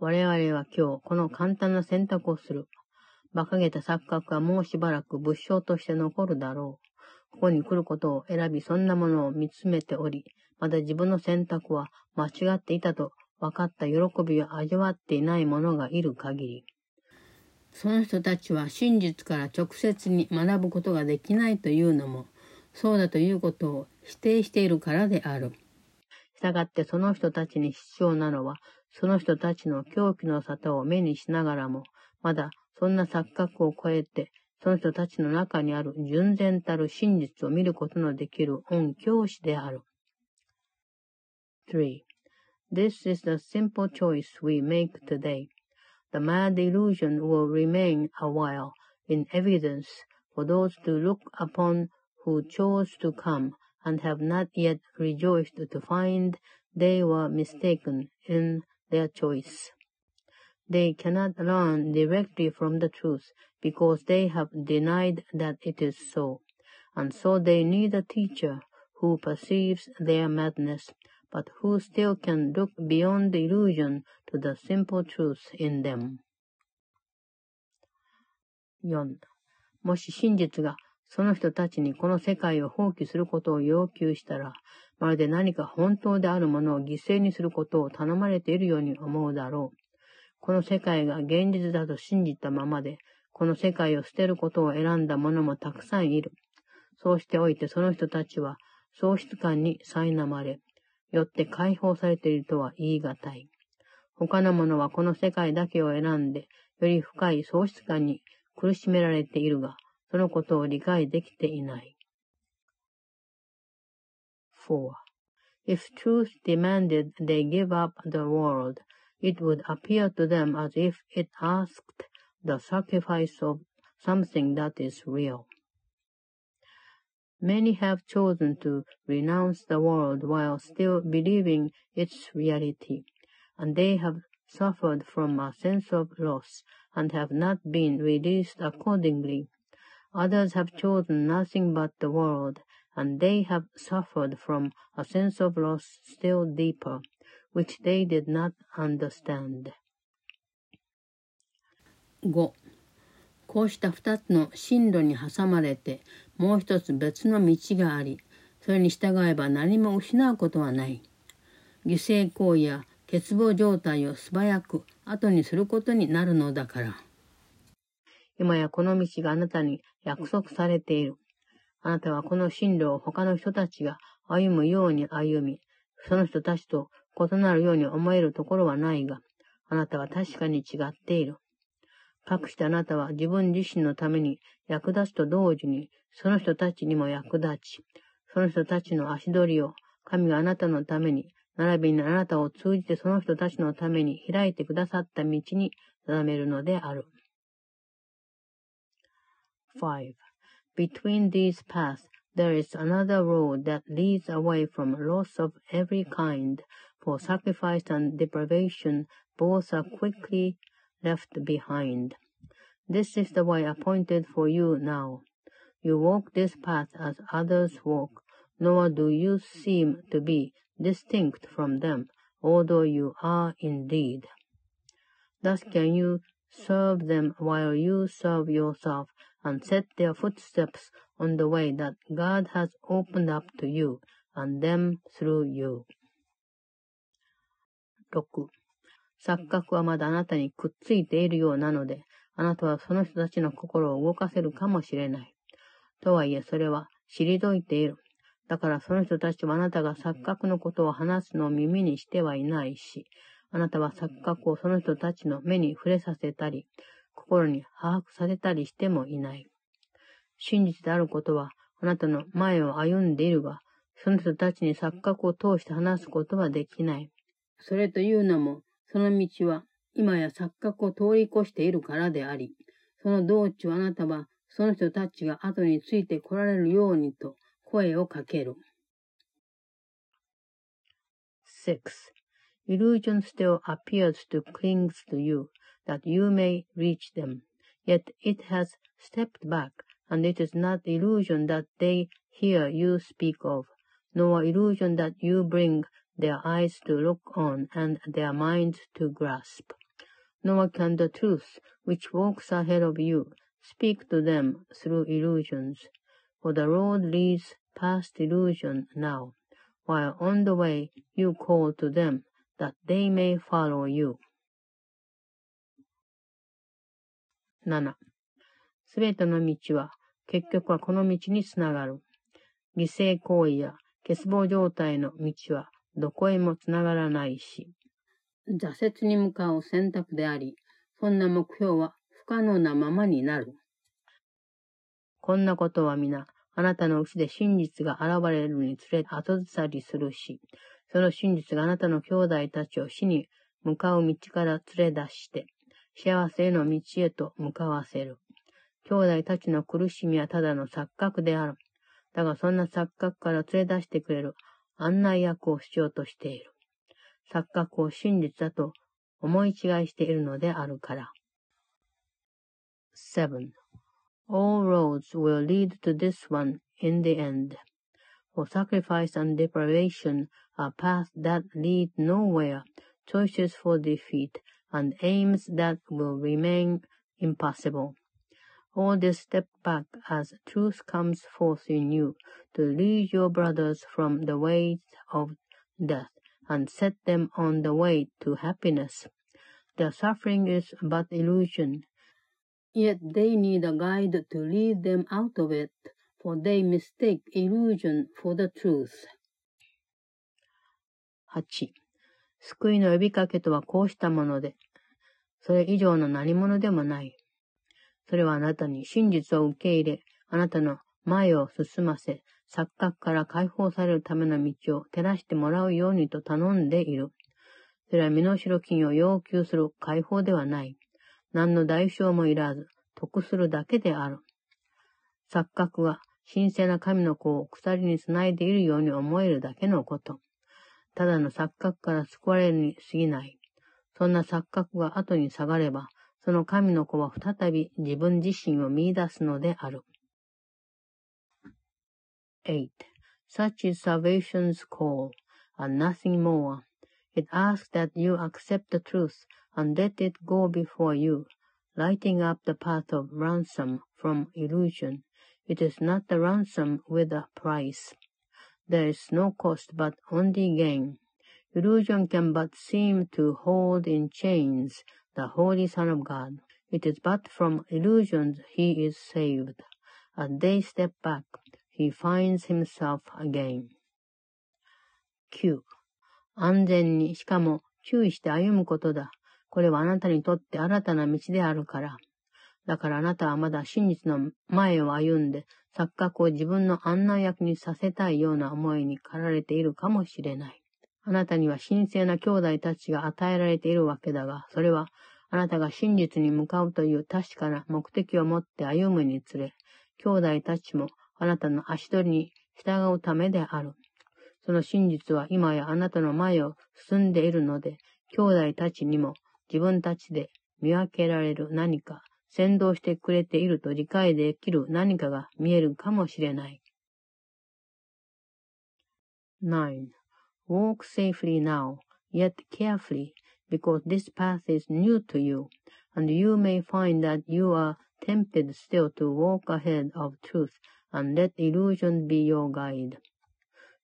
我々は今日この簡単な選択をする。馬鹿げた錯覚はもうしばらく物証として残るだろう。ここに来ることを選び、そんなものを見つめており、まだ自分の選択は間違っていたと分かった喜びを味わっていない者がいる限り。その人たちは真実から直接に学ぶことができないというのも、そうだということを否定しているからである。したがってその人たちに必要なのは、その人たちの狂気の沙汰を目にしながらも、まだそんな錯覚を超えて、その人たちの中にある純然たる真実を見ることのできる恩教師である。3. This is the simple choice we make today. The mad illusion will remain a while in evidence for those to look upon who chose to come and have not yet rejoiced to find they were mistaken in their choice. They cannot learn directly from the truth because they have denied that it is so, and so they need a teacher who perceives their madness, but who still can look beyond the illusion to the simple truth in them? 4. もし真実がその人たちにこの世界を放棄することを要求したら、まるで何か本当であるものを犠牲にすることを頼まれているように思うだろう。この世界が現実だと信じたままで、この世界を捨てることを選んだ者もたくさんいる。そうしておいてその人たちは喪失感に苛まれ、よって解放されているとは言い難い。他の者はこの世界だけを選んで、より深い喪失感に苦しめられているが、そのことを理解できていない。4. If truth demanded they give up the world, it would appear to them as if it asked the sacrifice of something that is real. Many have chosen to renounce the world while still believing its reality, and they have suffered from a sense of loss and have not been released accordingly. Others have chosen nothing but the world, and they have suffered from a sense of loss still deeper, which they did not understand. 5. こうした二つの進路に挟まれて、 もう一つ別の道があり、それに従えば何も失うことはない。犠牲行為や欠乏状態を素早く後にすることになるのだから。今やこの道があなたに約束されている。あなたはこの進路を他の人たちが歩むように歩み、その人たちと異なるように思えるところはないが、あなたは確かに違っている。かくしてあなたは自分自身のために役立つと同時に、その人たちにも役立ち、その人たちの足取りを神があなたのために、並びにあなたを通じてその人たちのために開いてくださった道に定めるのである。5. Between these paths there is another road that leads away from loss of every kind, for sacrifice and deprivation both are quickly left behind. This is the way appointed for you now. You walk this path as others walk, nor do you seem to be distinct from them, although you are indeed. Thus can you serve them while you serve yourself, and set their footsteps on the way that God has opened up to you and them through you. 6. 錯覚はまだあなたにくっついているようなので、あなたはその人たちの心を動かせるかもしれない。 とはいえそれは退いている。だからその人たちはあなたが錯覚のことを話すのを耳にしてはいないし、あなたは錯覚をその人たちの目に触れさせたり、心に把握されたりしてもいない。真実であることは、あなたの前を歩んでいるが、その人たちに錯覚を通して話すことはできない。それというのも、その道は今や錯覚を通り越しているからであり、その道中あなたはその人たちが後について来られるようにと声をかける。6. Illusion still appears to cling to you, that you may reach them. Yet it has stepped back, and it is not illusion that they hear you speak of, nor illusion that you bring their eyes to look on and their minds to grasp. Nor can the truth, which walks ahead of you, speak to them through illusions, for the road leads past illusion now, while on the way you call to them that they may follow you. 7. すべての道は結局はこの道につながる。犠牲行為や欠乏状態の道はどこへもつながらないし、挫折に向かう選択であり、そんな目標は不可能なままになる。こんなことは皆、あなたのうちで真実が現れるにつれ後ずさりするし、その真実があなたの兄弟たちを死に向かう道から連れ出して、幸せへの道へと向かわせる。兄弟たちの苦しみはただの錯覚である。だがそんな錯覚から連れ出してくれる案内役をしようとしている。錯覚を真実だと思い違いしているのであるから。7. All roads will lead to this one in the end. For sacrifice and deprivation are paths that lead nowhere, choices for defeat, and aims that will remain impossible. All this step back as truth comes forth in you to lead your brothers from the ways of death and set them on the way to happiness. Their suffering is but illusion, yet they need a guide to lead them out of it, for they mistake illusion for the truth. 8. 救いの呼びかけとはこうしたもので、それ以上の何者でもない。それはあなたに真実を受け入れ、あなたの前を進ませ、錯覚から解放されるための道を照らしてもらうようにと頼んでいる。それは身代金を要求する解放ではない。何の代償もいらず、得するだけである。錯覚は神聖な神の子を鎖につないでいるように思えるだけのこと。ただの錯覚から救われるに過ぎない。そんな錯覚が後に下がれば、その神の子は再び自分自身を見出すのである。8. Such is salvation's call, and nothing more. It asks that you accept the truth and let it go before you, lighting up the path of ransom from illusion. It is not the ransom with a price. There is no cost but only gain. Illusion can but seem to hold in chains the Holy Son of God. It is but from illusions he is saved. As they step back, he finds himself again. 9. 安全に、しかも注意して歩むことだ。 これはあなたにとって新たな道であるから。だからあなたはまだ真実の前を歩んで、錯覚を自分の案内役にさせたいような思いに駆られているかもしれない。あなたには神聖な兄弟たちが与えられているわけだが、それはあなたが真実に向かうという確かな目的を持って歩むにつれ、兄弟たちもあなたの足取りに従うためである。その真実は今やあなたの前を進んでいるので、兄弟たちにも自分たちで見分けられる何か、先導してくれていると理解できる何かが見えるかもしれない。9. Walk safely now, yet carefully, because this path is new to you, and you may find that you are tempted still to walk ahead of truth and let illusion be your guide.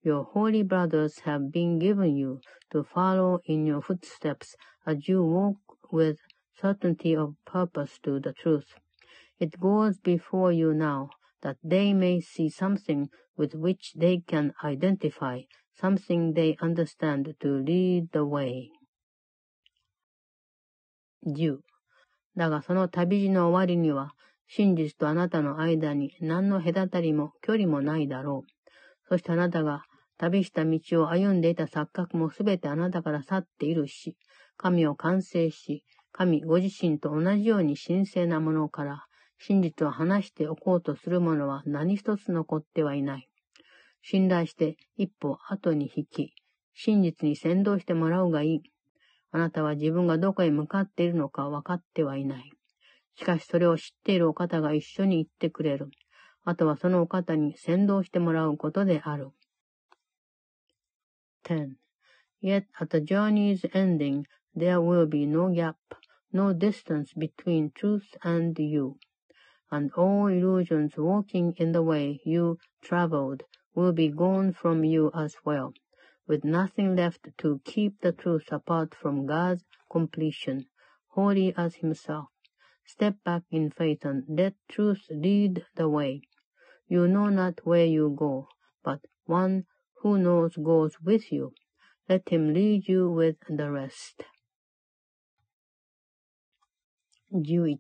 Your holy brothers have been given you to follow in your footsteps as you walk with certainty of purpose to the truth. It goes before you now that they may see something with which they can identify something they understand to lead the way. 10. だがその旅路の終わりには、真実とあなたの間に何の隔たりも距離もないだろう。そしてあなたが 旅した道を歩んでいた錯覚もすべてあなたから去っているし、神を完成し、神ご自身と同じように神聖なものから真実を話しておこうとする者は何一つ残ってはいない。信頼して一歩後に引き、真実に先導してもらうがいい。あなたは自分がどこへ向かっているのか分かってはいない。しかしそれを知っているお方が一緒に行ってくれる。あとはそのお方に先導してもらうことである。10. Yet at the journey's ending, there will be no gap, no distance between truth and you, and all illusions walking in the way you traveled will be gone from you as well, with nothing left to keep the truth apart from God's completion, holy as himself. Step back in faith and let truth lead the way. You know not where you go, but one who knows goes with you? Let him lead you with the rest. 11.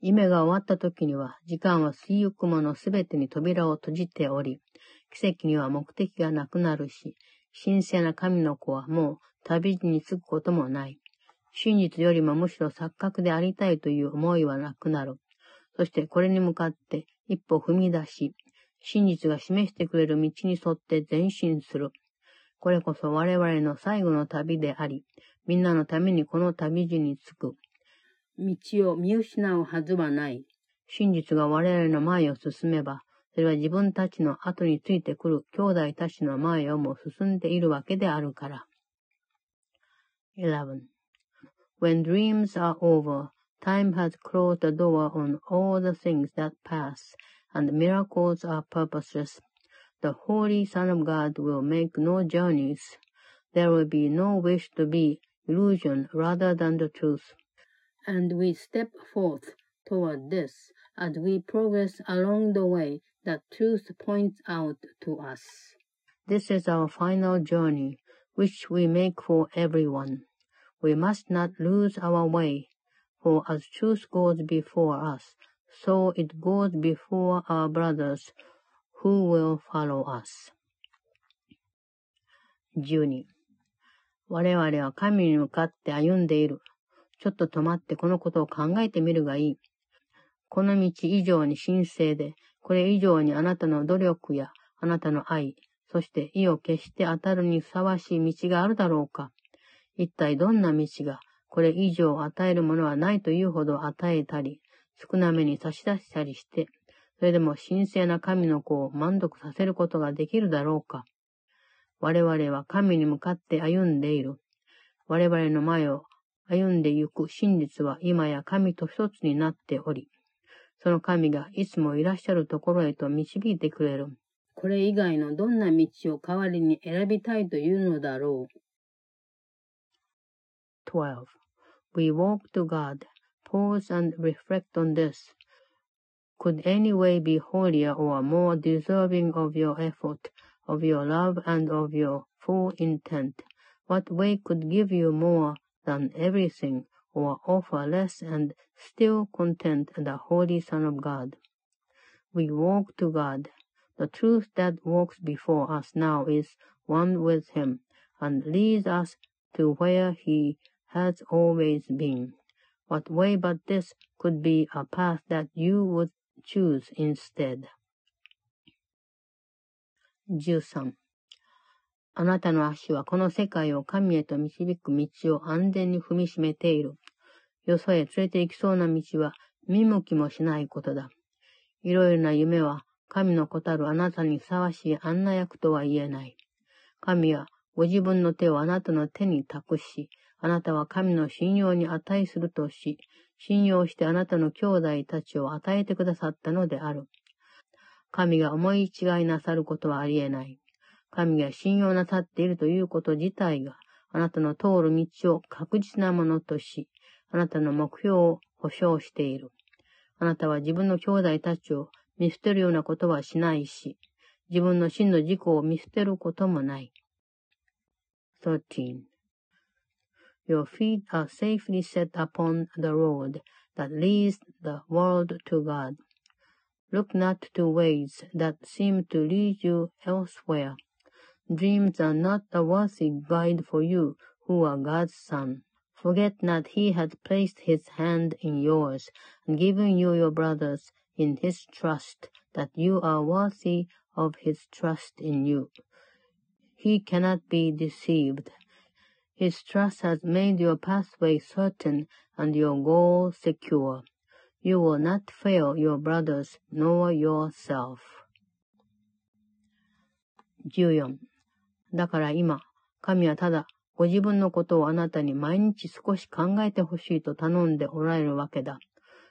夢が終わった時には、時間は吸いゆくものすべてに扉を閉じており、奇跡には目的がなくなるし、神聖な神の子はもう旅に着くこともない。真実よりもむしろ錯覚でありたいという思いはなくなる。そしてこれに向かって一歩踏み出し、真実が示してくれる道に沿って前進する。これこそ我々の最後の旅であり、みんなのためにこの旅路に着く。道を見失うはずはない。真実が我々の前を進めば、それは自分たちの後についてくる兄弟たちの前をも進んでいるわけであるから。11. When dreams are over, time has closed the door on all the things that pass, and miracles are purposeless. The Holy Son of God will make no journeys. There will be no wish to be illusion rather than the truth. And we step forth toward this as we progress along the way that truth points out to us. This is our final journey, which we make for everyone. We must not lose our way, for as truth goes before us, so it goes before our brothers who will follow us. 12. 我々は神に向かって歩んでいる。ちょっと止まってこのことを考えてみるがいい。この道以上に神聖で、これ以上にあなたの努力やあなたの愛、そして意を決して当たるにふさわしい道があるだろうか。一体どんな道が、これ以上与えるものはないというほど与えたり、少なめに差し出したりして、それでも神聖な神の子を満足させることができるだろうか。我々は神に向かって歩んでいる。我々の前を歩んでゆく真実は今や神と一つになっており、その神がいつもいらっしゃるところへと導いてくれる。これ以外のどんな道を代わりに選びたいというのだろう。12. We walk to God. Pause and reflect on this. Could any way be holier or more deserving of your effort, of your love, and of your full intent? What way could give you more than everything, or offer less and still content the Holy Son of God. We walk to God. The truth that walks before us now is one with Him, and leads us to where He has always been. What way but this could be a path that you would choose instead? 13. あなたの足はこの世界を神へと導く道を安全に踏みしめている。よそへ連れて行きそうな道は見向きもしないことだ。いろいろな夢は神の子たるあなたにふさわしい案内役とは言えない。神はご自分の手をあなたの手に託し、あなたは神の信用に値するとし、信用してあなたの兄弟たちを与えてくださったのである。神が思い違いなさることはありえない。神が信用なさっているということ自体が、あなたの通る道を確実なものとし、あなたの目標を保証している。あなたは自分の兄弟たちを見捨てるようなことはしないし、自分の真の自己を見捨てることもない。13. Your feet are safely set upon the road that leads the world to God. Look not to ways that seem to lead you elsewhere. Dreams are not a worthy guide for you who are God's son. Forget not he has placed his hand in yours and given you your brothers in his trust, that you are worthy of his trust in you. He cannot be deceived. His trust has made your pathway certain and your goal secure. You will not fail your brothers nor yourself. 14だから今、神はただご自分のことをあなたに毎日少し考えてほしいと頼んでおられるわけだ。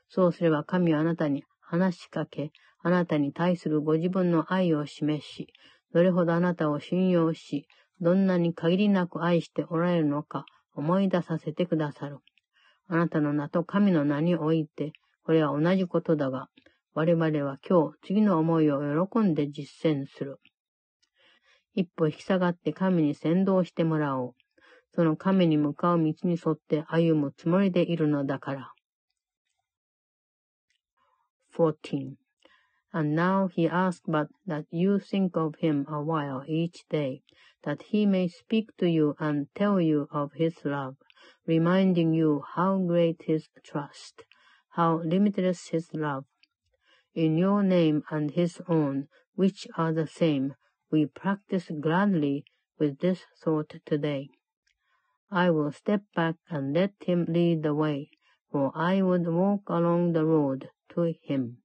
そうすれば神はあなたに話しかけ、あなたに対するご自分の愛を示し、どれほどあなたを信用し、どんなに限りなく愛しておられるのか思い出させてくださる。あなたの名と神の名において、これは同じことだが、我々は今日次の思いを喜んで実践する。一歩引き下がって神に先導してもらおう。その神に向かう道に沿って歩むつもりでいるのだから。14. And now he asks but that you think of him a while each day, that he may speak to you and tell you of his love, reminding you how great his trust, how limitless his love. In your name and his own, which are the same, we practice gladly with this thought today. I will step back and let him lead the way, for I would walk along the road to him.